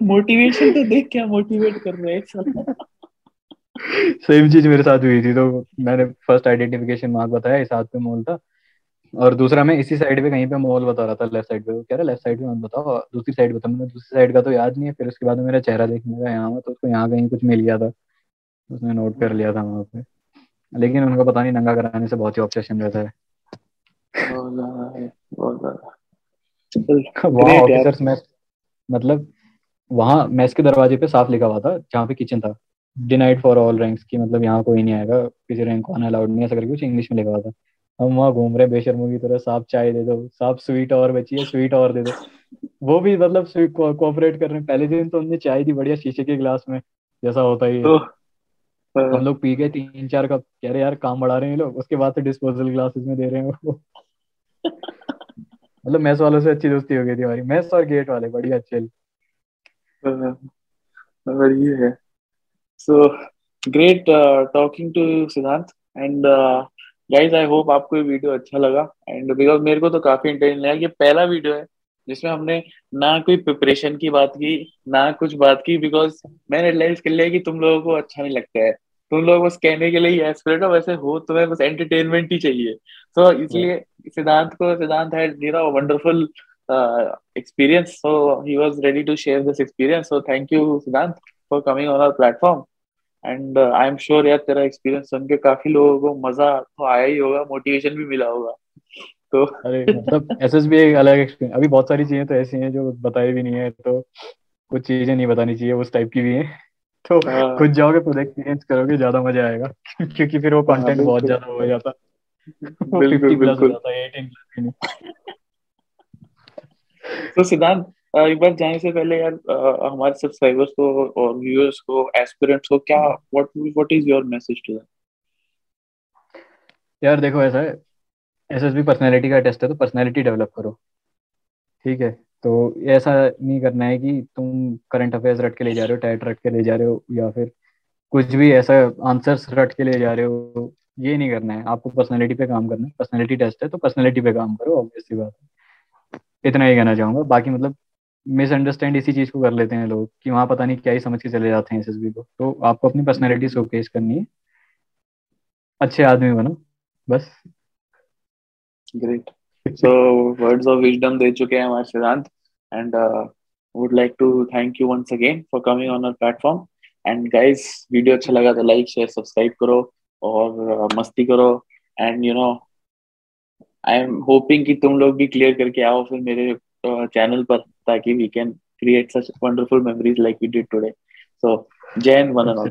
Speaker 2: मोटिवेशन तो देख क्या मोटिवेट कर रहे हैं साला
Speaker 1: सेम चीज़ मेरे साथ हुई थी तो मैंने फ़र्स्ट आइडेंटिफिकेशन मार्क बताया इस हाथ पे मोल था। और दूसरा मैं इसी साइड पे कहीं पे मोल बता रहा था लेफ़्ट साइड पे। कह रहा लेफ़्ट साइड पे मत बताओ दूसरी साइड बता मैंने दूसरी साइड का तो याद नहीं है फिर उसके बाद मेरा चेहरा देखने का यहाँ तो उसको यहाँ कहीं कुछ मिल गया था। उसने नोट कर लिया था वहाँ पे। लेकिन उनको पता नहीं नंगा कराने से बहुत ही ऑब्सेशन रहता है।
Speaker 2: बहुत ज़्यादा है बहुत ज़्यादा चल
Speaker 1: वहाँ
Speaker 2: Great यार।
Speaker 1: ऑफिसर्स मैस मतलब वहाँ मैस के दरवाजे पे साफ़ लिखा हुआ था जहाँ पे किचन था। डिनाइड फॉर ऑल रैंक्स की मतलब यहाँ कोई नहीं आएगा किसी रैंक को आना अलाउड नहीं ऐसा करके कुछ इंग्लिश में लिखा हुआ था। हम वहाँ घूम रहे हैं बेशर्मों की तरह साफ़ चाय दे दो साफ़ स्वीट और बची है स्वीट और दे दो। वो भी मतलब कोऑपरेट कर रहे हैं। पहले दिन तो उनने चाय दी बढ़िया शीशे के गिलास में जैसा होता ही है।
Speaker 2: तो
Speaker 1: हम लोग पी गए तीन चार कप। कह रहे यार काम बढ़ा रहे हैं लोग। उसके बाद से डिस्पोजल ग्लासेस में दे रहे हैं वो मतलब मैस वालों से अच्छी दोस्ती हो गई थी हमारी। मैस और गेट वाले बढ़िया अच्छे
Speaker 2: और ये है। So great talking to Siddhant and guys I hope आपको ये वीडियो अच्छा लगा। एंड बिकॉज़ मेरे को तो काफ़ी इंटरेस्टिंग लगा ये पहला वीडियो है। जिसमें हमने ना कोई प्रिपरेशन की बात की ना कुछ बात की बिकॉज़ मैंने रियलाइज़ कर लिया कि तुम लोगों को अच्छा नहीं लगता है। तुम लोग बस कहने के लिए ही एस्पिरेट हो वैसे हो तुम्हें बस एंटरटेनमेंट ही चाहिए। तो इसलिए सिद्धांत को Siddhant had you know wonderful experience. So he was ready to share this experience. So thank you Siddhant for coming on our platform. And uh, I'm sure यार तेरा एक्सपीरियंस सुन के काफ़ी लोगों को मज़ा तो आया ही होगा मोटिवेशन भी मिला होगा। तो
Speaker 1: अरे मतलब एसएसबी एक अलग एक्सपीरियंस अभी बहुत सारी चीज़ें तो ऐसी हैं जो बताई भी नहीं है तो कुछ चीज़ें नहीं बतानी चाहिए उस टाइप की भी हैं। तो
Speaker 2: हाँ।
Speaker 1: खुद जाओगे खुद एक्सपीरियंस करोगे ज़्यादा मज़ा आएगा। क्योंकि फिर वो कंटेंट बहुत
Speaker 2: बिल्कुल।
Speaker 1: ज़्यादा हो जाता।
Speaker 2: बिल्कुल
Speaker 1: हो
Speaker 2: बिल्कुल।
Speaker 1: जाता है 18 प्लस भी नहीं।
Speaker 2: तो सिद्धांत एक बार जाने से पहले यार हमारे सब्सक्राइबर्स को और व्यूअर्स को एस्पिरेंट्स को क्या what what is your message to them
Speaker 1: यार देखो ऐसा है एसएसबी पर्सनैलिटी का टेस्ट है तो पर्सनैलिटी डेवलप करो। ठीक है? तो ऐसा नहीं करना है कि तुम करंट अफेयर्स रट के ले जा रहे हो टैट रट के ले जा रहे हो, या फिर कुछ भी ऐसा आंसर्स रट के ले जा रहे हो, ये नहीं करना है। आपको पर्सनैलिटी पे काम करना है। पर्सनैलिटी टेस्ट है तो पर्सनैलिटी पे काम करो ऑब्वियसली बात है। इतना ही कहना चाहूँगा। बाकी मतलब मिसअंडरस्टैंड इसी चीज़ को कर लेते हैं लोग, कि वहाँ पता नहीं क्या ही समझ के चले जाते हैं एसएसबी को। तो आपको अपनी पर्सनैलिटी शोकेस करनी है। अच्छे आदमी बनो, बस।
Speaker 2: Great so words of wisdom दे चुके हैं हमारे Siddhant and would like to thank you once again for coming on our platform and guys video अच्छा लगा तो लाइक शेयर सब्सक्राइब करो और uh, मस्ती करो। And you know I am hoping कि तुम लोग भी क्लियर करके आओ फिर मेरे चैनल पर ताकि we can create such wonderful memories like we did today. So हिंद वन एंड ऑल